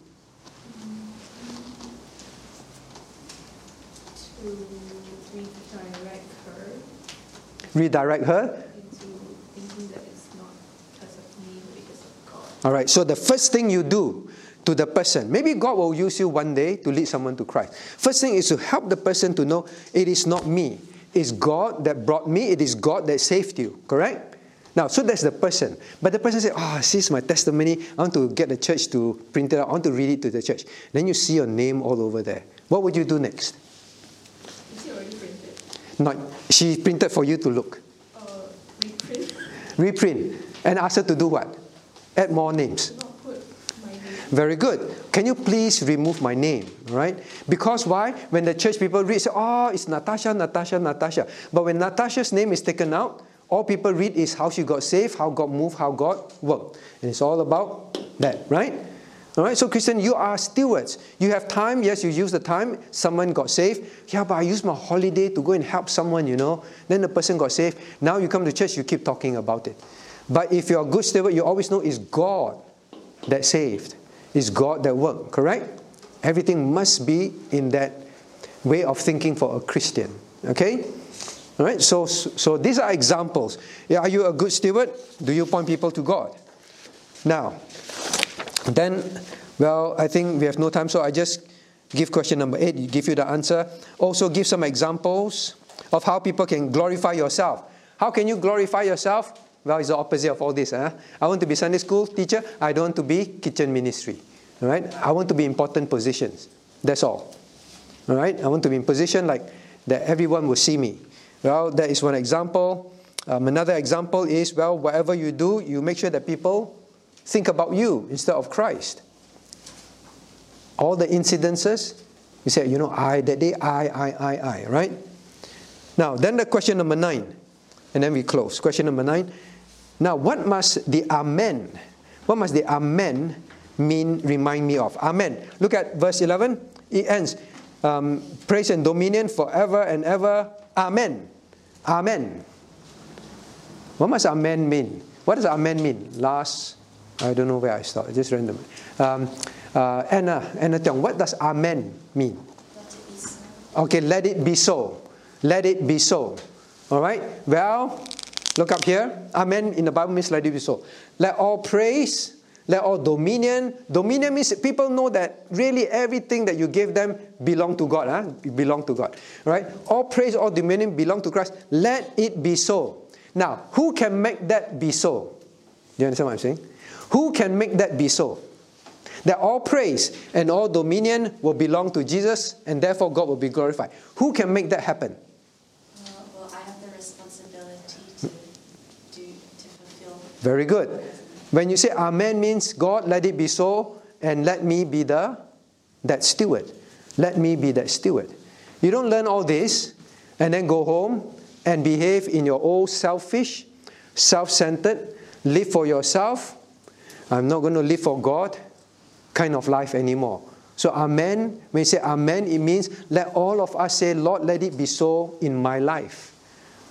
To redirect her Redirect her? into thinking that it's not because of me, but because of her? All right, so the first thing you do to the person, maybe God will use you one day to lead someone to Christ. First thing is to help the person to know it is not me, it's God that brought me, it is God that saved you, correct? Now, so that's the person. But the person said, Oh, ah, this is my testimony. I want to get the church to print it out. I want to read it to the church. Then you see your name all over there. What would you do next? Is it already printed? Not, she printed for you to look. Uh, reprint, Reprint. And ask her to do what? Add more names. not put my name. Very good. Can you please remove my name? Right? Because why? When the church people read, say, oh, it's Natasha, Natasha, Natasha. But when Natasha's name is taken out, all people read is how she got saved, how God moved, how God worked. And it's all about that, right? All right, so Christian, you are stewards. You have time, yes, you use the time, someone got saved. Yeah, but I used my holiday to go and help someone, you know. Then the person got saved. Now you come to church, you keep talking about it. But if you're a good steward, you always know it's God that saved. It's God that worked, correct? Everything must be in that way of thinking for a Christian. Okay? All right, so, so these are examples. Are you a good steward? Do you point people to God? Now, then, well, I think we have no time, so I just give question number eight, give you the answer. Also, give some examples of how people can glorify yourself. How can you glorify yourself? Well, it's the opposite of all this. Huh? I want to be Sunday school teacher. I don't want to be kitchen ministry. All right? I want to be important positions. That's all. All right? I want to be in position like that everyone will see me. Well, that is one example. Um, another example is, well, whatever you do, you make sure that people think about you instead of Christ. All the incidences, you say, you know, I, that day, I, I, I, I, right? Now, then the question number nine, and then we close. Question number nine. Now, what must the Amen, what must the Amen mean, remind me of? Amen. Look at verse 11. It ends, um, praise and dominion forever and ever. Amen. Amen. What must Amen mean? What does Amen mean? Last, I don't know where I started, just random. Um, uh, Anna, Anna Tiong, what does Amen mean? Okay, let it be so. Let it be so. All right? Well, look up here. Amen in the Bible means let it be so. Let all praise, let all dominion. Dominion means people know that really everything that you gave them belong to God. Huh? Belong to God. All right? All praise, all dominion belong to Christ. Let it be so. Now, who can make that be so? Do you understand what I'm saying? Who can make that be so? That all praise and all dominion will belong to Jesus and therefore God will be glorified. Who can make that happen? Uh, well, I have the responsibility to do to fulfill. Very good. When you say Amen means God, let it be so, and let me be the that steward. Let me be that steward. You don't learn all this and then go home and behave in your old selfish, self-centered, live for yourself. I'm not going to live for God kind of life anymore. So Amen, when you say Amen, it means let all of us say, Lord, let it be so in my life.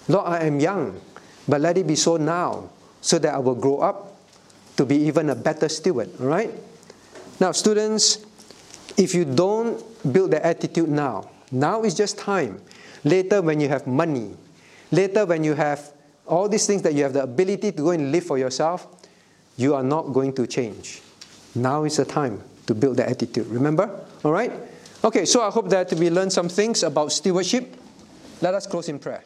Lord, I am young, but let it be so now, so that I will grow up to be even a better steward. All right? Now, students, if you don't build the attitude now, now is just time. Later, when you have money, later, when you have all these things that you have the ability to go and live for yourself, you are not going to change. Now is the time to build that attitude. Remember? All right? Okay, so I hope that we learned some things about stewardship. Let us close in prayer.